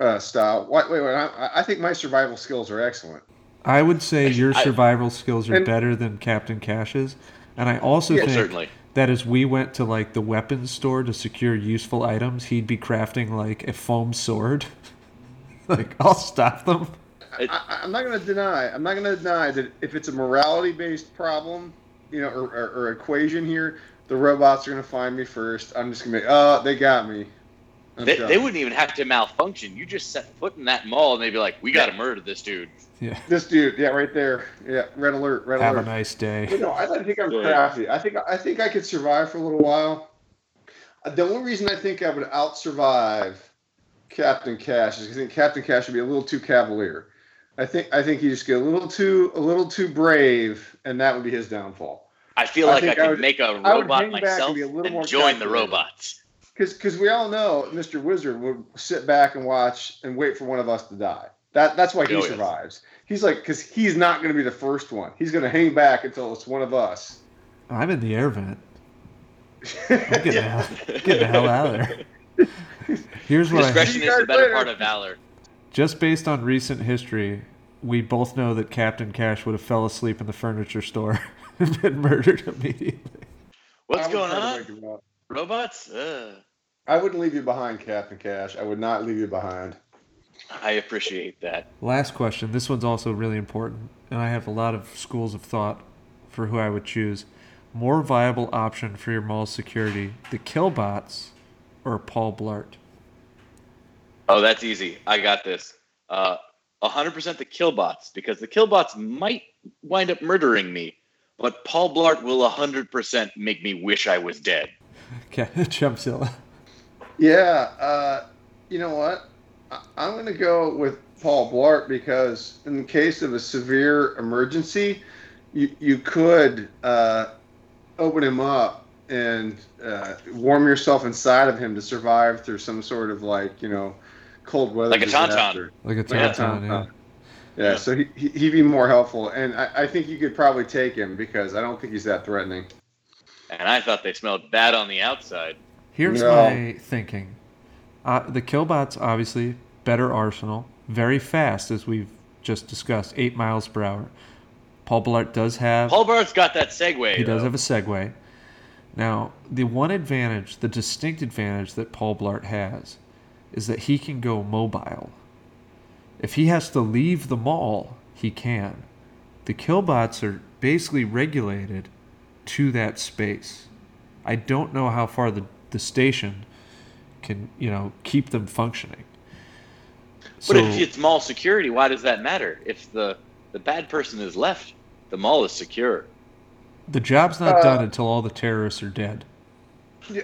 uh, style. Wait, wait, wait. I, I think my survival skills are excellent. I would say your I- survival skills are And- better than Captain Cash's, and I also Yeah, think certainly. That as we went to like the weapons store to secure useful items, he'd be crafting like a foam sword. (laughs) like I'll stop them. It- I, I'm not going to deny. I'm not going to deny that if it's a morality based problem, you know, or, or, or equation here, the robots are going to find me first. I'm just going to be, oh, they got me. They, they wouldn't even have to malfunction. You just set foot in that mall, and they'd be like, "We got to murder this dude." Yeah. This dude, yeah, right there. Yeah, red alert, red Have alert. Have a nice day. You know, I I think I'm Yeah. crafty. I think I think I could survive for a little while. Uh, The only reason I think I would out survive Captain Cash is I think Captain Cash would be a little too cavalier. I think I think he just get a little too a little too brave, and that would be his downfall. I feel I like I, think I could would- make a robot hang back and myself be a little and more join the calculated. robots. Because we all know Mr. Wizard would sit back and watch and wait for one of us to die. That that's why he Oh, yes. survives. He's like because he's not going to be the first one. He's going to hang back until it's one of us. Oh, I'm in the air vent. (laughs) I'm getting, the hell, getting the hell out of there. (laughs) Here's what Discretion See you is the better later. part of valor. just based on recent history, we both know that Captain Cash would have fell asleep in the furniture store (laughs) and been murdered immediately. What's I would going on? wake him up. Robots? Ugh. I wouldn't leave you behind, Captain Cash. I would not leave you behind. I appreciate that. Last question. This one's also really important, and I have a lot of schools of thought for who I would choose. More viable option for your mall security: the Killbots or Paul Blart? Oh, that's easy. I got this. Uh, 100% the killbots, because the killbots might wind up murdering me, but Paul Blart will 100% make me wish I was dead. (laughs) Okay, (laughs) Chumpzilla. Yeah, uh, you know what? I- I'm going to go with Paul Blart because in the case of a severe emergency, you you could uh, open him up and uh, warm yourself inside of him to survive through some sort of like you know cold weather. Like a tauntaun. disaster. Like a Like a tauntaun, yeah. tauntaun. Yeah, Yeah. so he, he- he'd be more helpful, and I, I think you could probably take him because I don't think he's that threatening. And I thought they smelled bad on the outside. Here's No. my thinking. Uh, the Killbots, obviously, better arsenal, very fast, as we've just discussed, eight miles per hour. Paul Blart does have Paul Blart's got that Segway. he does have a Segway. Now, the one advantage, the distinct advantage that Paul Blart has, is that he can go mobile. If he has to leave the mall, he can. The Killbots are basically regulated to that space. I don't know how far the, the station can, you know, keep them functioning. But if it's mall security, why does that matter? If the, the bad person is left, the mall is secure. the job's not Uh, done until all the terrorists are dead. (laughs)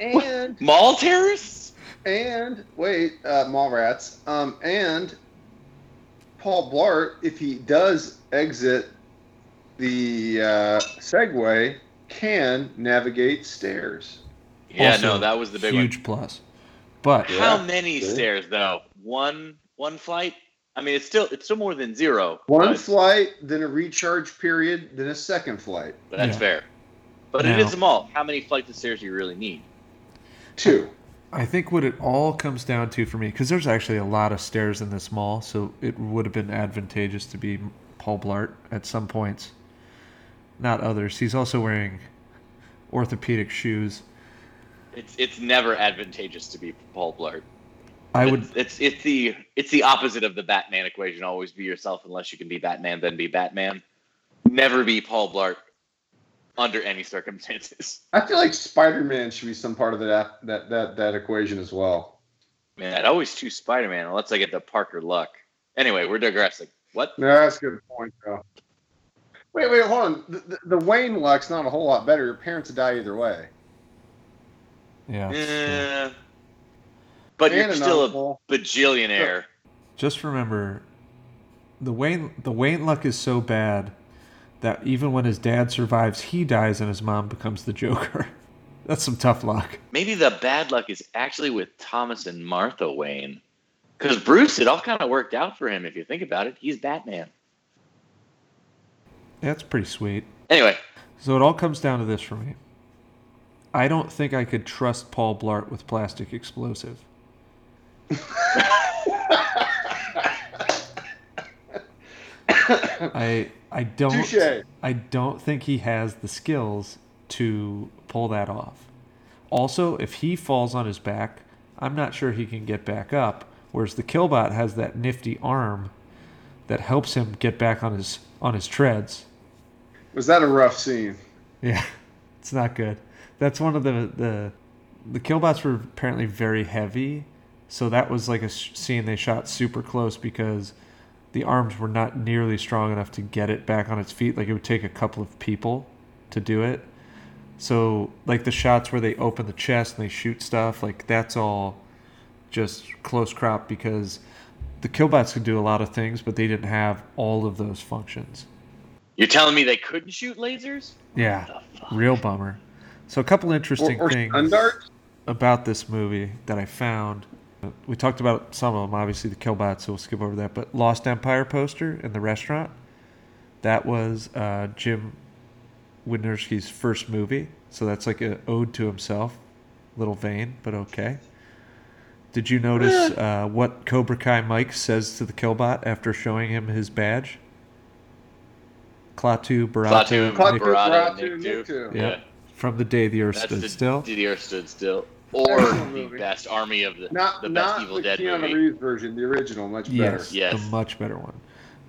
And Mall terrorists? And wait, uh, Mallrats. Um, and Paul Blart, if he does exit the uh, Segway, can navigate stairs. Yeah, Also, no, that was the big huge plus. But. How Yeah, many see? stairs though? One one flight? I mean, it's still it's still more than zero. One but, flight, then a recharge period, then a second flight. but that's Yeah. fair. But it Now- is a mall. How many flights of stairs do you really need? Two. I think what it all comes down to for me, because there's actually a lot of stairs in this mall, so it would have been advantageous to be Paul Blart at some points, not others. He's also wearing orthopedic shoes. It's it's never advantageous to be Paul Blart. I would, It's, it's it's the it's the opposite of the Batman equation. Always be yourself unless you can be Batman, then be Batman. Never be Paul Blart under any circumstances. I feel like Spider-Man should be some part of that that that that equation as well. Man, I'd always choose Spider Man unless I get the Parker luck. Anyway, we're digressing. What? No, that's a good point, though. Wait, wait, hold on. The, the, the Wayne luck's not a whole lot better. Your parents would die either way. Yeah. yeah. Eh, but And you're still uncle. a bajillionaire. Just remember, the Wayne the Wayne luck is so bad that even when his dad survives, he dies and his mom becomes the Joker. (laughs) That's some tough luck. Maybe the bad luck is actually with Thomas and Martha Wayne. Because Bruce, it all kind of worked out for him if you think about it. He's Batman. That's pretty sweet. Anyway, So it all comes down to this for me. I don't think I could trust Paul Blart with plastic explosive. I I don't Touche. I don't think he has the skills to pull that off. Also, if he falls on his back, I'm not sure he can get back up. Whereas the Killbot has that nifty arm that helps him get back on his on his treads. Was that a rough scene? Yeah, (laughs) it's not good. That's one of the the the killbots were apparently very heavy, so that was like a scene they shot super close because the arms were not nearly strong enough to get it back on its feet. Like it would take a couple of people to do it. So like the shots where they open the chest and they shoot stuff, like that's all just close crop because the killbots could do a lot of things, but they didn't have all of those functions. you're telling me they couldn't shoot lasers? Yeah, real bummer. So a couple interesting or things stun about this movie that I found. We talked about some of them, obviously the Killbots, so we'll skip over that. But Lost Empire poster in the restaurant, that was uh, Jim Wynorski's first movie. So that's like an ode to himself. Little vain, but okay. Did you notice uh, what Cobra Kai Mike says to the Killbot after showing him his badge? Klaatu Baratu. Klaatu, Klaatu, Nik- Barada, Baratu, Nikto. Nikto. Yeah. From the day the earth That's stood the, still. The Earth stood still. Or the best army of the Not, the best not Evil the Dead Keanu movie. Reeves version, the original, much better. Yes, Yes. the much better one.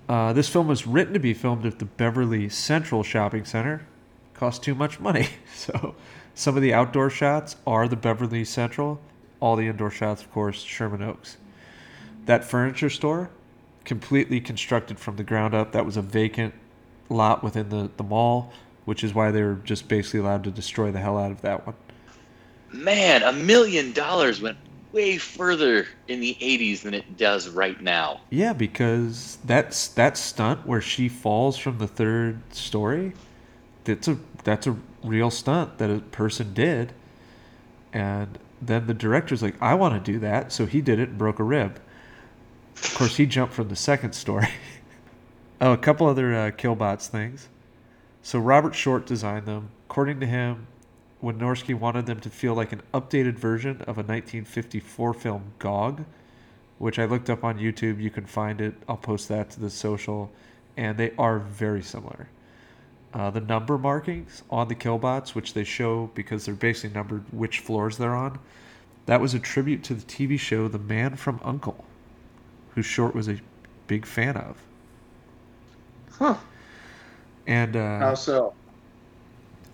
Uh, this film was written to be filmed at the Beverly Central Shopping Center. Cost too much money, (laughs) so some of the outdoor shots are the Beverly Central. All the indoor shots, of course, Sherman Oaks. That furniture store, completely constructed from the ground up. That was a vacant lot within the, the mall, which is why they were just basically allowed to destroy the hell out of that one. Man, a million dollars went way further in the 80s than it does right now. Yeah, because that's that stunt where she falls from the third story. That's a that's a real stunt that a person did, and then the director's like, "I want to do that," so he did it and broke a rib. Of course, he jumped from the second story. (laughs) oh, a couple other uh, Killbots things. So Robert Short designed them. According to him, Wynorski wanted them to feel like an updated version of a 1954 film Gog, which I looked up on YouTube. You can find it. I'll post that to the social, and they are very similar. Uh, the number markings on the killbots, which they show because they're basically numbered which floors they're on, that was a tribute to the TV show The Man from U.N.C.L.E., who Short was a big fan of. Huh. And uh, How so?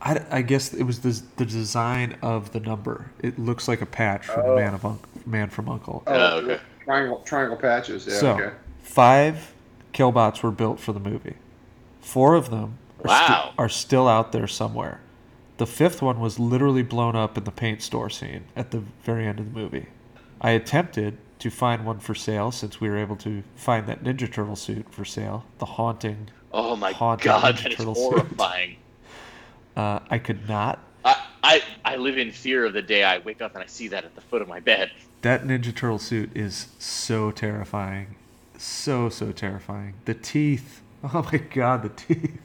I, I guess it was the, the design of the number. It looks like a patch from Oh. Man of Unc Man from Uncle. Oh, okay. Triangle, triangle patches. Yeah, so okay. five killbots were built for the movie. Four of them are, sti- Wow. are still out there somewhere. The fifth one was literally blown up in the paint store scene at the very end of the movie. I attempted to find one for sale since we were able to find that Ninja Turtle suit for sale, the haunting Oh my Haunted god, that is horrifying. (laughs) Uh, I could not. I, I I live in fear of the day I wake up and I see that at the foot of my bed. That Ninja Turtle suit is so terrifying. So, so terrifying. The teeth. (laughs) Oh my god, the teeth.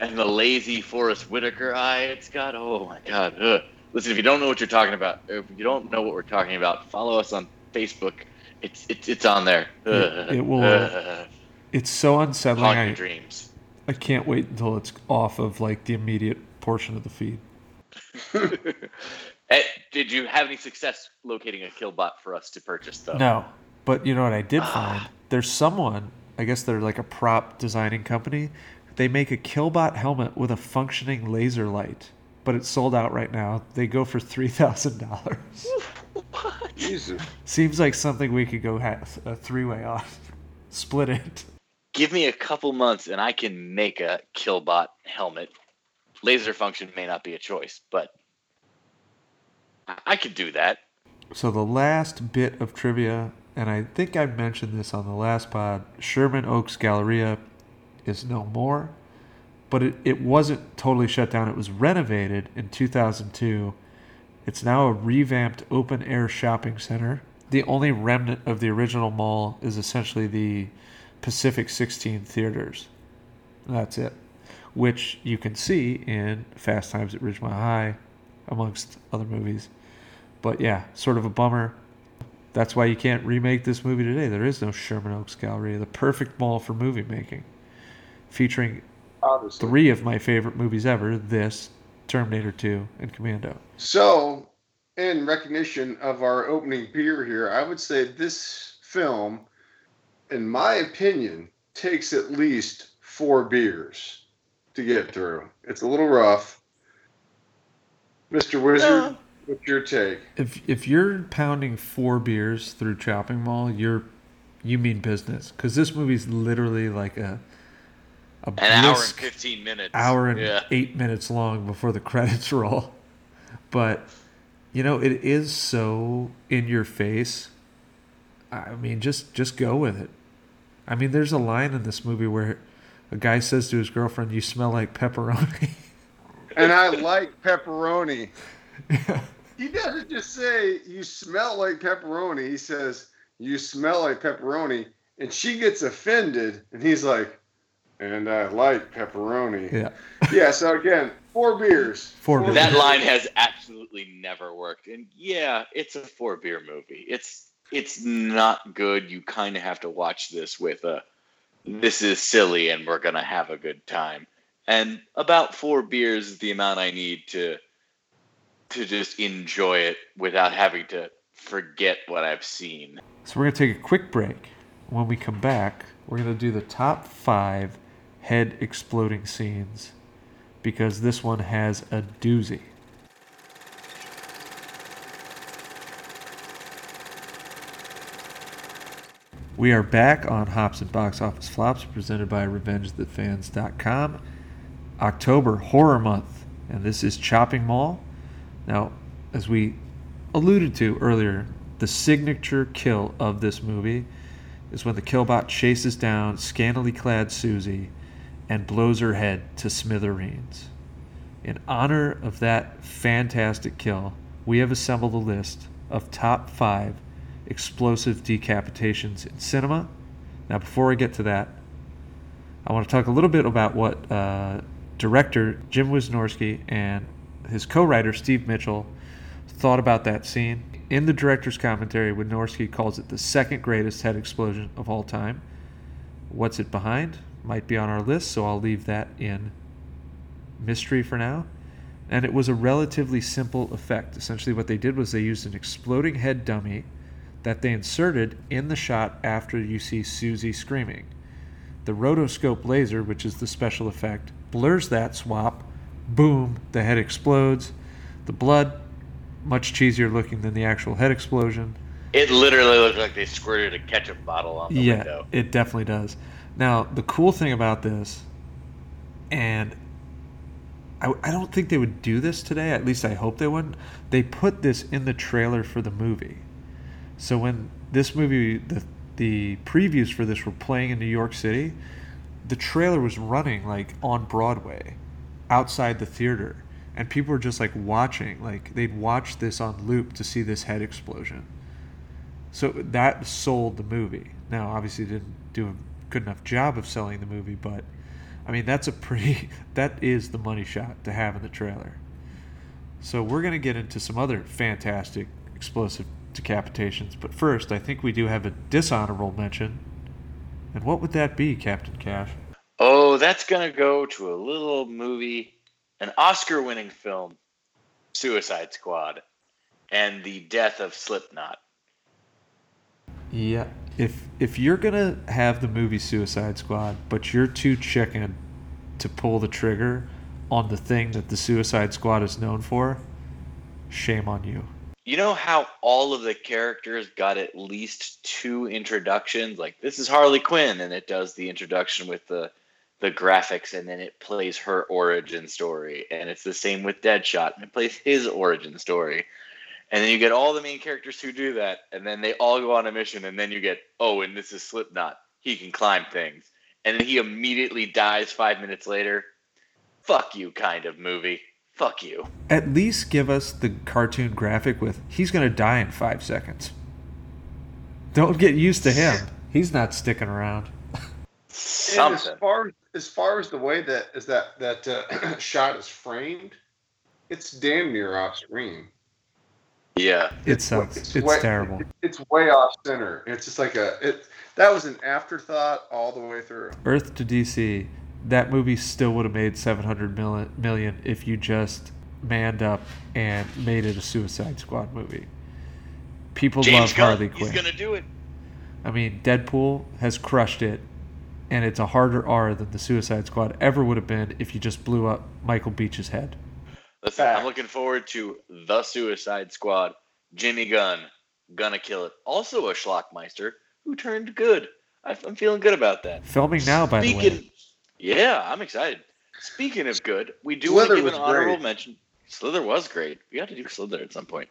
And the lazy Forest Whitaker eye it's got. Oh my god. Ugh. Listen, if you don't know what you're talking about, if you don't know what we're talking about, follow us on Facebook. It's it's it's on there. It- it will, uh. It's so unsettling. haunt your I, dreams. I can't wait until it's off of like the immediate portion of the feed. (laughs) Eh, did you have any success locating a killbot for us to purchase though? No, but you know what I did find? There's someone, I guess they're like a prop designing company. They make a Killbot helmet with a functioning laser light, but it's sold out right now. They go for three thousand dollars. Jesus. Seems like something we could go have a three-way on, (laughs) split it. Give me a couple months and I can make a killbot helmet. Laser function may not be a choice, but I- could do that. So the last bit of trivia, and I think I mentioned this on the last pod, Sherman Oaks Galleria is no more, but it, it wasn't totally shut down. It was renovated in 2002. It's now a revamped open air shopping center. The only remnant of the original mall is essentially the Pacific 16 theaters. That's it, which you can see in Fast Times at Ridgemont High, amongst other movies. But yeah, sort of a bummer. That's why you can't remake this movie today. There is no Sherman Oaks Gallery, the perfect mall for movie making, featuring Obviously. three of my favorite movies ever this, Terminator 2, and Commando. So, in recognition of our opening beer here, I would say this film, in my opinion, takes at least four beers to get through. It's a little rough. Mr. Wizard, uh. what's your take? If if you're pounding four beers through Chopping Mall, you're you mean business because this movie's literally like a a An hour and 15 minutes. hour and yeah. eight minutes long before the (laughs) credits roll. But you know, it is so in your face. I mean, just just go with it. I mean, there's a line in this movie where a guy says to his girlfriend, "You smell like pepperoni." And I like pepperoni. (laughs) He doesn't just say, You smell like pepperoni. He says, You smell like pepperoni. And she gets offended. And he's like, And I like pepperoni. yeah, (laughs) Yeah, so again, four beers. Four beers. That line has absolutely never worked. And yeah, it's a four beer movie. It's it's not good. You kind of have to watch this with a this is silly and we're going to have a good time. And about 4 beers is the amount I need to to just enjoy it without having to forget what I've seen. So we're gonna take a quick break. When we come back, we're gonna do the top five head exploding scenes because this one has a doozy. We are back on Hops and Box Office Flops presented by RevengeTheFans.com. October Horror Month, and this is Chopping Mall. Now, as we alluded to earlier, the signature kill of this movie is when the killbot chases down scantily clad Susie and blows her head to smithereens. In honor of that fantastic kill, we have assembled a list of top five explosive decapitations in cinema. Now, before I get to that, I want to talk a little bit about what uh, director Jim Wynorski and his co-writer Steve Mitchell thought about that scene. In the director's commentary, Wynorski calls it the second greatest head explosion of all time. What's it behind? Might be on our list, so I'll leave that in mystery for now. And it was a relatively simple effect. Essentially, what they did was they used an exploding head dummy that they inserted in the shot after you see Susie screaming. The rotoscope laser, which is the special effect, blurs that swap. Boom, the head explodes. The blood, much cheesier looking than the actual head explosion. It literally looks like they squirted a ketchup bottle on the yeah, window. it definitely does. Now, the cool thing about this, and I, I don't think they would do this today, at least I hope they wouldn't. They put this in the trailer for the movie. So when this movie, the, the previews for this were playing in New York City, the trailer was running like on Broadway. outside the theater, and people were just like watching, like they'd watch this on loop to see this head explosion. So that sold the movie. Now, obviously, didn't do a good enough job of selling the movie, but I mean, that's a pretty (laughs) that is the money shot to have in the trailer. So we're gonna get into some other fantastic explosive decapitations, but first, I think we do have a dishonorable mention. And what would that be, Captain Cash? Oh, that's gonna go to a little movie, an Oscar-winning film, Suicide Squad, and the death of Slipknot. Yeah, if if you're gonna have the movie Suicide Squad, but you're too chicken to pull the trigger on the thing that the Suicide Squad is known for, shame on you. You know how all of the characters got at least two introductions? Like this is Harley Quinn, and it does the introduction with the the graphics, and then it plays her origin story, and it's the same with Deadshot, and it plays his origin story. And then you get all the main characters who do that, and then they all go on a mission, and then you get, oh, and this is Slipknot. He can climb things. And then he immediately dies five minutes later. Fuck you, kind of movie. Fuck you. At least give us the cartoon graphic with he's gonna die in five seconds. Don't get used to him. He's not sticking around. And as far as far as the way that is that that uh, (clears throat) shot is framed, it's damn near off screen. Yeah. It sucks. It's, way, terrible. It's way off center. It's just like a it. That was an afterthought all the way through. Earth to DC, that movie still would have made 700 million, million if you just manned up and made it a Suicide Squad movie. People James love Gunn, Harley he's Quinn. gonna do it. I mean, Deadpool has crushed it, and it's a harder R than the Suicide Squad ever would have been if you just blew up Michael Beach's head. Listen, I'm looking forward to the Suicide Squad. Jimmy Gunn, gonna kill it. Also a Schlockmeister who turned good. I- I'm feeling good about that. Filming now, by the way. Yeah, I'm excited. Speaking of good, we do want to give an honorable great. mention. Slither was great. We have to do Slither at some point.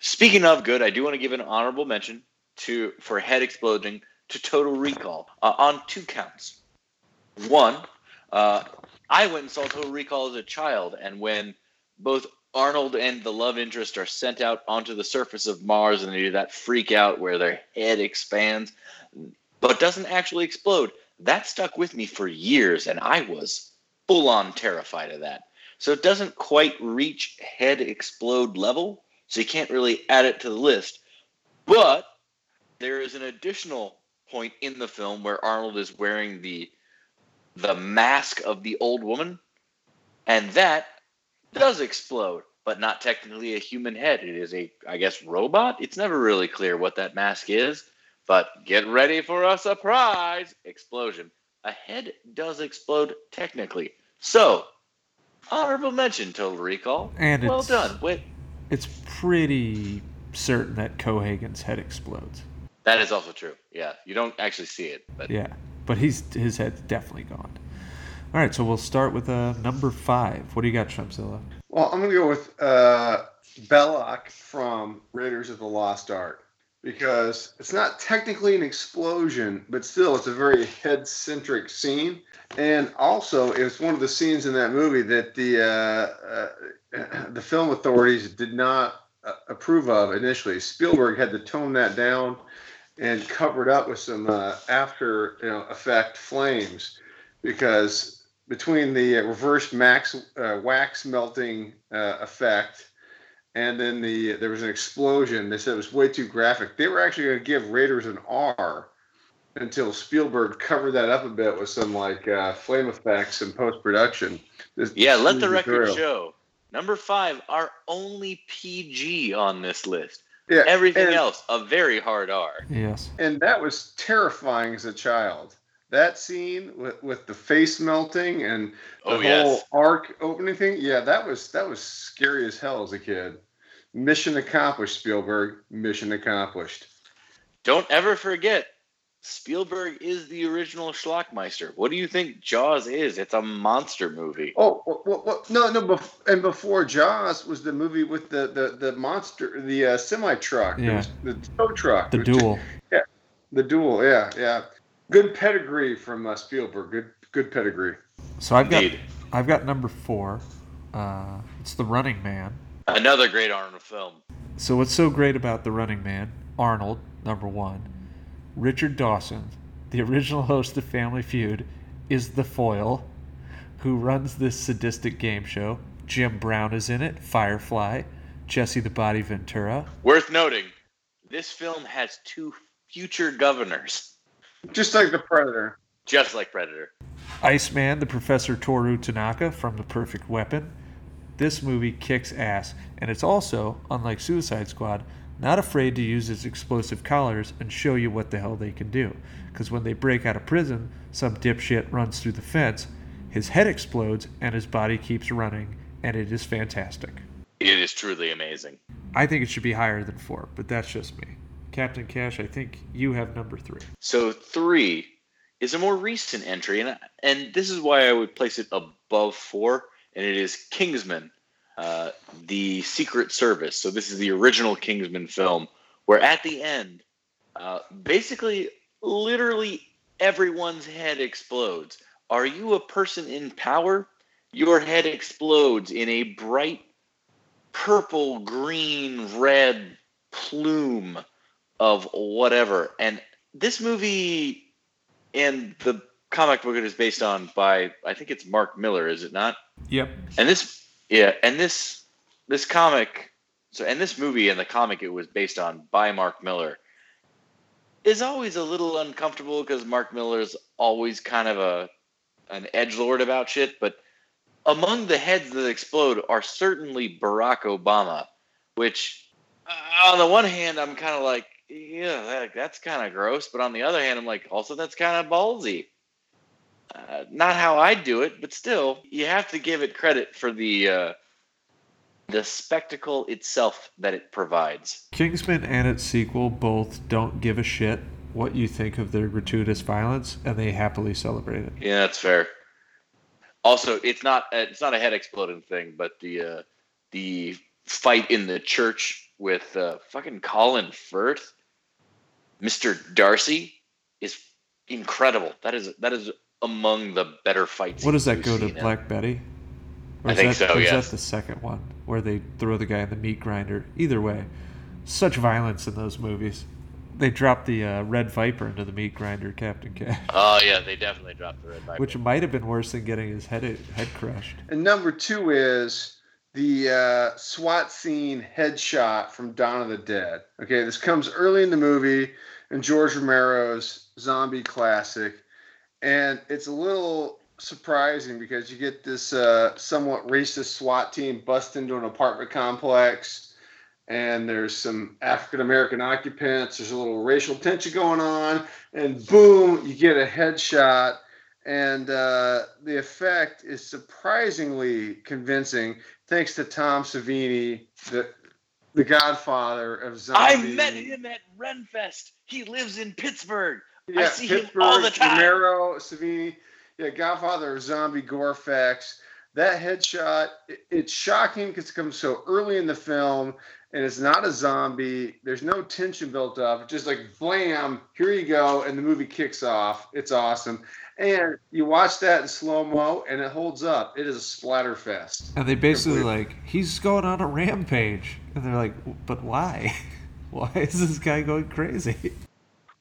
Speaking of good, I do want to give an honorable mention to for head exploding to Total Recall uh, on two counts. One, uh, I went and saw Total Recall as a child, and when both Arnold and the love interest are sent out onto the surface of Mars, and they do that freak out where their head expands, but doesn't actually explode. That stuck with me for years, and I was full on terrified of that. So it doesn't quite reach head explode level, so you can't really add it to the list. But there is an additional point in the film where Arnold is wearing the the mask of the old woman, and that does explode, but not technically a human head. It is a, I guess, robot. It's never really clear what that mask is, but get ready for a surprise explosion. A head does explode technically. So, honorable mention, Total Recall. And well it's- done. Wait, It's pretty certain that Cohaagen's head explodes. that is also true. Yeah, you don't actually see it, but Yeah, but he's his head's definitely gone. All right, so we'll start with uh, number five. What do you got, Chumpzilla? Well, I'm gonna go with uh, Belloq from Raiders of the Lost Ark because it's not technically an explosion, but still, it's a very head-centric scene. And also, it's one of the scenes in that movie that the uh, uh, (clears throat) the film authorities did not uh, approve of initially. Spielberg had to tone that down and cover it up with some uh, after you know effect flames because between the reverse max uh, wax melting uh, effect and then the there was an explosion. They said it was way too graphic. They were actually going to give Raiders an R until Spielberg covered that up a bit with some like uh, flame effects and post production. yeah, let the record show. Number five, our only PG on this list. Yeah, Everything and, else, a very hard R. Yes. and that was terrifying as a child. That scene with, with the face melting and the Oh whole yes. arc opening thing, yeah, that was that was scary as hell as a kid. Mission accomplished, Spielberg. Mission accomplished. Don't ever forget, Spielberg is the original Schlockmeister. What do you think Jaws is? It's a monster movie. Oh, well, well, well, no, no, bef- and before Jaws was the movie with the the, the monster, the uh, semi truck, Yeah. the, the tow truck, The which- duel. the duel, yeah, yeah. Good pedigree from uh, Spielberg. Good, good pedigree. So I've got I've got number four. Uh, it's The Running Man. Another great Arnold film. So what's so great about The Running Man? Arnold, number one. Richard Dawson, the original host of Family Feud, is the foil who runs this sadistic game show. Jim Brown is in it, Firefly, Jesse the Body Ventura. Worth noting, this film has two future governors, Just like the Predator. just like Predator. Iceman, the Professor Toru Tanaka from The Perfect Weapon. This movie kicks ass, and it's also, unlike Suicide Squad, not afraid to use its explosive collars and show you what the hell they can do. Because when they break out of prison, some dipshit runs through the fence, his head explodes, and his body keeps running, and it is fantastic. It is truly amazing. I think it should be higher than four, but that's just me. Captain Cash, I think you have number three. So three is a more recent entry, and and this is why I would place it above four, and it is Kingsman, uh, the Secret Service. So this is the original Kingsman film, where at the end, uh, basically, literally everyone's head explodes. Are you a person in power? Your head explodes in a bright purple, green, red plume of whatever. And this movie and the comic book it is based on by I think it's Mark Millar, is it not? Yep. And this yeah, and this this comic so and this movie and the comic it was based on by Mark Millar is always a little uncomfortable because Mark Millar's always kind of a an edge lord about shit, but among the heads that explode are certainly Barack Obama, which uh, on the one hand I'm kind of like, yeah, that, that's kind of gross, but on the other hand I'm like, also that's kind of ballsy. Uh, not how I do it, but still, you have to give it credit for the uh, the spectacle itself that it provides. Kingsman and its sequel both don't give a shit what you think of their gratuitous violence, and they happily celebrate it. Yeah, that's fair. Also, it's not it's not a head exploding thing, but the uh, the fight in the church with uh, fucking Colin Firth, Mister Darcy, is incredible. That is that is among the better fights. What does that go to seen in- Black Betty? Or I is think that, so, or Is that the second one where they throw the guy in the meat grinder? Either way, such violence in those movies. They drop the uh, Red Viper into the meat grinder, Captain Cash, (laughs) Oh yeah, they definitely dropped the red viper. which might have been worse than getting his head head crushed. And number two is the uh, SWAT scene headshot from Dawn of the Dead. Okay, this comes early in the movie in George Romero's zombie classic, and it's a little surprising because you get this uh, somewhat racist SWAT team bust into an apartment complex. And there's some African American occupants. There's a little racial tension going on, and boom, you get a headshot and uh, the effect is surprisingly convincing thanks to Tom Savini, the the godfather of zombie. I met him at Renfest. He lives in Pittsburgh. Yeah, see him all the time. Romero, Savini, yeah, godfather of zombie gore effects. That headshot, it, it's shocking because it comes so early in the film, and it's not a zombie. There's no tension built up. Just like blam, here you go, and the movie kicks off. It's awesome. And you watch that in slow mo, and it holds up. It is a splatter fest. And they basically like he's going on a rampage, and they're like, but why? (laughs) Why is this guy going crazy?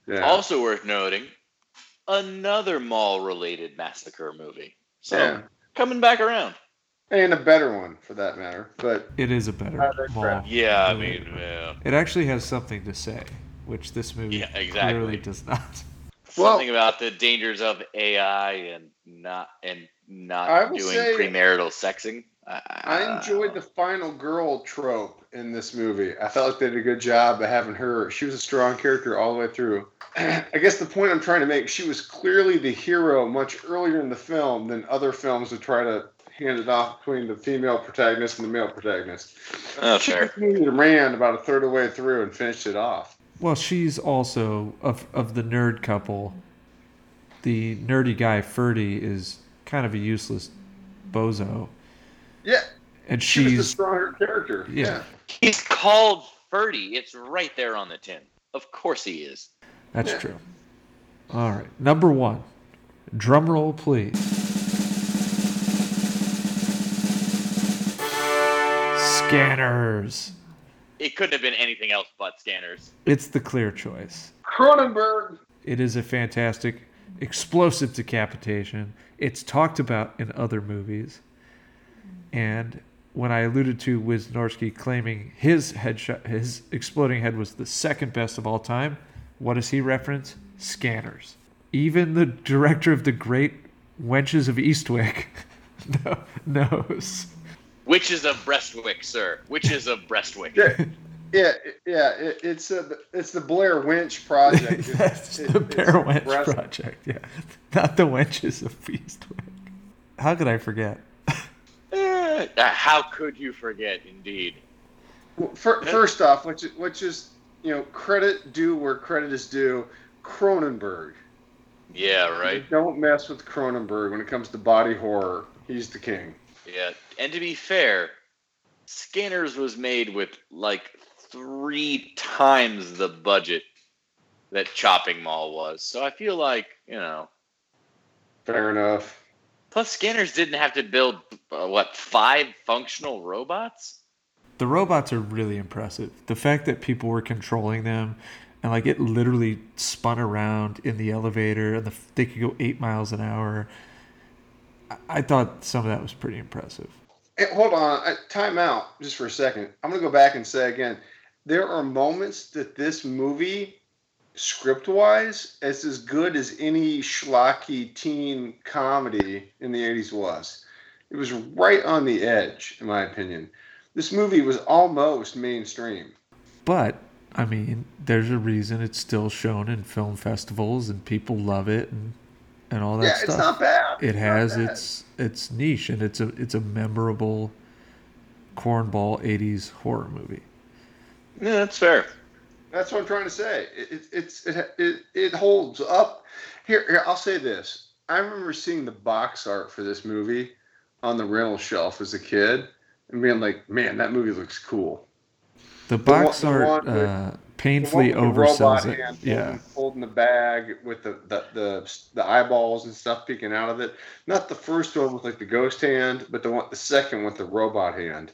Yeah. Also worth noting, another mall-related massacre movie. So yeah. coming back around. And a better one for that matter. But It is a better mall. crap. Yeah, I mean, yeah. It actually has something to say, which this movie Yeah, exactly. clearly does not. (laughs) Well- something about the dangers of AI and not and not doing premarital sexing. I, I enjoyed the final girl trope in this movie. I felt like they did a good job of having her. She was a strong character all the way through. (clears throat) I guess the point I'm trying to make, she was clearly the hero much earlier in the film than other films would try to hand it off between the female protagonist and the male protagonist. Oh, She fair. just ran about a third of the way through and finished it off. Well, she's also of of the nerd couple. The nerdy guy Ferdy is kind of a useless bozo. Yeah. And she's she a stronger character. Yeah. yeah. He's called Ferdy. It's right there on the tin. Of course he is. That's yeah. true. All right. Number 1. Drum roll please. Scanners. It couldn't have been anything else but scanners. It's the clear choice. Cronenberg. It is a fantastic, explosive decapitation. It's talked about in other movies. And when I alluded to Wisniewski claiming his headshot, his exploding head was the second best of all time, what does he reference? Scanners. Even the director of the great Wenches of Eastwick kno- (laughs) knows. Witches of Breastwick, sir. Witches of Breastwick. Yeah, yeah, yeah. It, it's a, it's the Blair Winch project. It- (laughs) That's it- the it's Bear Wench impressive. project, yeah. (laughs) Not the Wenches of Eastwick. How could I forget? (laughs) Uh, how could you forget, indeed? Well, fir- first off, let's just, let's you know credit due where credit is due. Cronenberg. Yeah, right. Don't mess with Cronenberg when it comes to body horror. He's the king. Yeah. And to be fair, Scanners was made with like three times the budget that Chopping Mall was. So I feel like, you know, Fair enough. plus Scanners didn't have to build, uh, what, five functional robots? The robots are really impressive. The fact that people were controlling them and like it literally spun around in the elevator and the, they could go eight miles an hour. I, thought some of that was pretty impressive. Hey, hold on. I, time out just for a second. I'm going to go back and say again there are moments that this movie, script wise, is as good as any schlocky teen comedy in the 80s was. It was right on the edge, in my opinion. This movie was almost mainstream. But I mean, there's a reason it's still shown in film festivals and people love it and and all that yeah, stuff. it's not bad. it It's has bad. its its niche and it's a it's a memorable cornball 80s horror movie. Yeah, that's fair. That's what I'm trying to say. It, it, it's it, it it holds up. Here, here, I'll say this. I remember seeing the box art for this movie on the rental shelf as a kid and being like, "Man, that movie looks cool." The box the art one with- uh, The painfully one the oversells it. hand Yeah. holding, holding the bag with the, the the the eyeballs and stuff peeking out of it. Not the first one with like the ghost hand, but the one the second with the robot hand.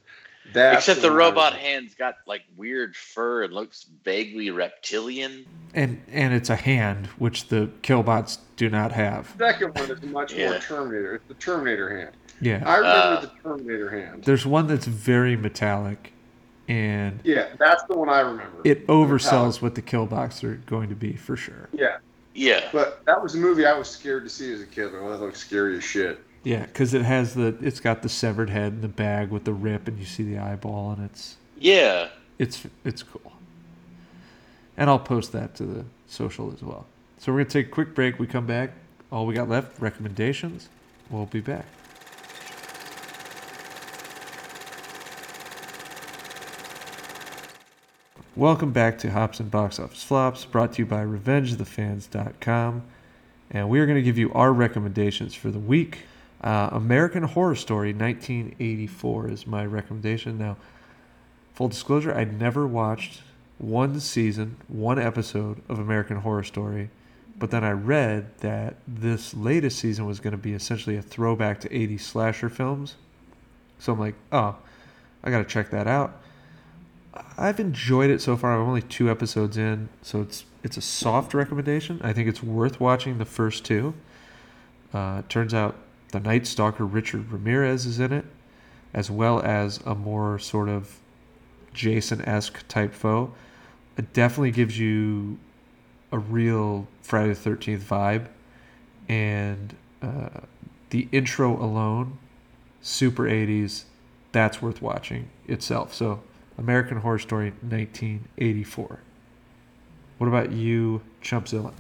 That's Except the one I robot remember. hand's got like weird fur and looks vaguely reptilian. And and it's a hand which the killbots do not have. The second one is much more Terminator. It's the Terminator hand. Yeah. I remember Uh, the Terminator hand. There's one that's very metallic and Yeah, that's the one I remember. it oversells what the killbots are going to be for sure. yeah, Yeah. but that was a movie I was scared to see as a kid. But that looked scary as shit. Yeah, because it has the it's got the severed head in the bag with the rip, and you see the eyeball, and it's Yeah. it's it's cool. And I'll post that to the social as well. So we're gonna take a quick break. We come back. All we got left recommendations. We'll be back. Welcome back to Hops and Box Office Flops, brought to you by RevengeTheFans.com. And we are going to give you our recommendations for the week. Uh, American Horror Story 1984 is my recommendation. Now, full disclosure, I'd never watched one season, one episode of American Horror Story, but then I read that this latest season was going to be essentially a throwback to 80s slasher films. So I'm like, oh, I got to check that out. I've enjoyed it so far. I'm only two episodes in, so it's it's a soft recommendation. I think it's worth watching the first two. Uh, it turns out the Night Stalker Richard Ramirez is in it, as well as a more sort of Jason-esque type foe. It definitely gives you a real Friday the Thirteenth vibe, and uh, the intro alone, super 80s. That's worth watching itself. So, American Horror Story 1984. What about you, Chumpzilla?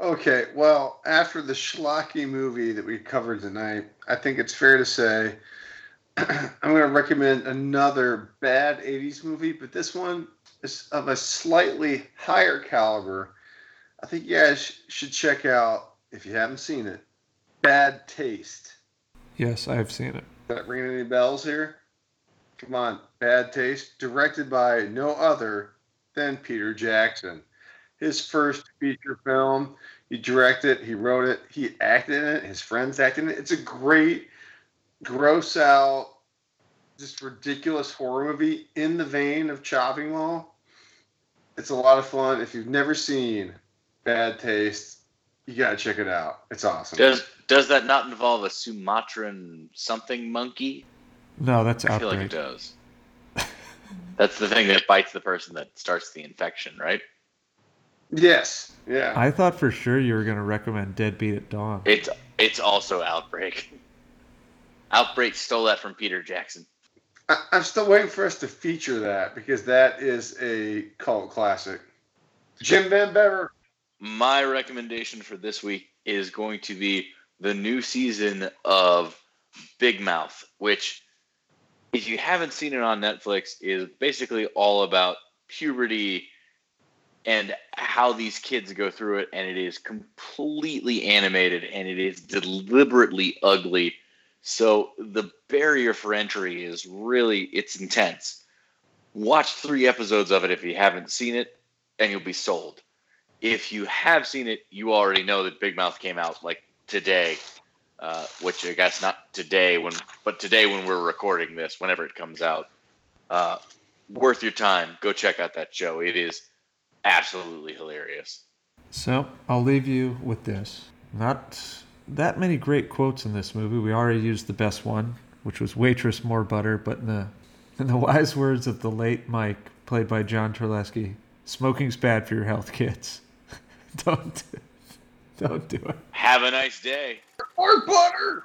Okay, well, after the schlocky movie that we covered tonight, I think it's fair to say (clears throat) I'm going to recommend another bad 80s movie, but this one is of a slightly higher caliber. I think you guys should check out, if you haven't seen it, Bad Taste. Yes, I've seen it. Is that ringing any bells here? Come on, Bad Taste, directed by no other than Peter Jackson. His first feature film. He directed he wrote it, he acted in it, his friends acted in it. It's a great, gross out just ridiculous horror movie in the vein of Chopping Mall. It's a lot of fun. If you've never seen Bad Taste, you gotta check it out. It's awesome. Does does that not involve a Sumatran something monkey? No, that's I feel like it outbreak. does. (laughs) That's the thing that bites the person that starts the infection, right? yes. Yeah. I thought for sure you were going to recommend Deadbeat at Dawn. It's it's also Outbreak. Outbreak stole that from Peter Jackson. I, I'm still waiting for us to feature that because that is a cult classic. Jim Van Bebber. My recommendation for this week is going to be the new season of Big Mouth, which, if you haven't seen it on Netflix, is basically all about puberty and how these kids go through it. And it is completely animated and it is deliberately ugly. So the barrier for entry is really it's intense. Watch three episodes of it if you haven't seen it, and you'll be sold if you have seen it, you already know that Big Mouth came out like today, uh, which I guess not today when, but today when we're recording this, whenever it comes out. Uh, worth your time. Go check out that show. It is absolutely hilarious. So I'll leave you with this. Not that many great quotes in this movie. We already used the best one, which was "Waitress, more butter." But in the (laughs) in the wise words of the late Mike, played by John Terlesky, "Smoking's bad for your health, kids. (laughs) don't don't do it." Have a nice day. Or butter.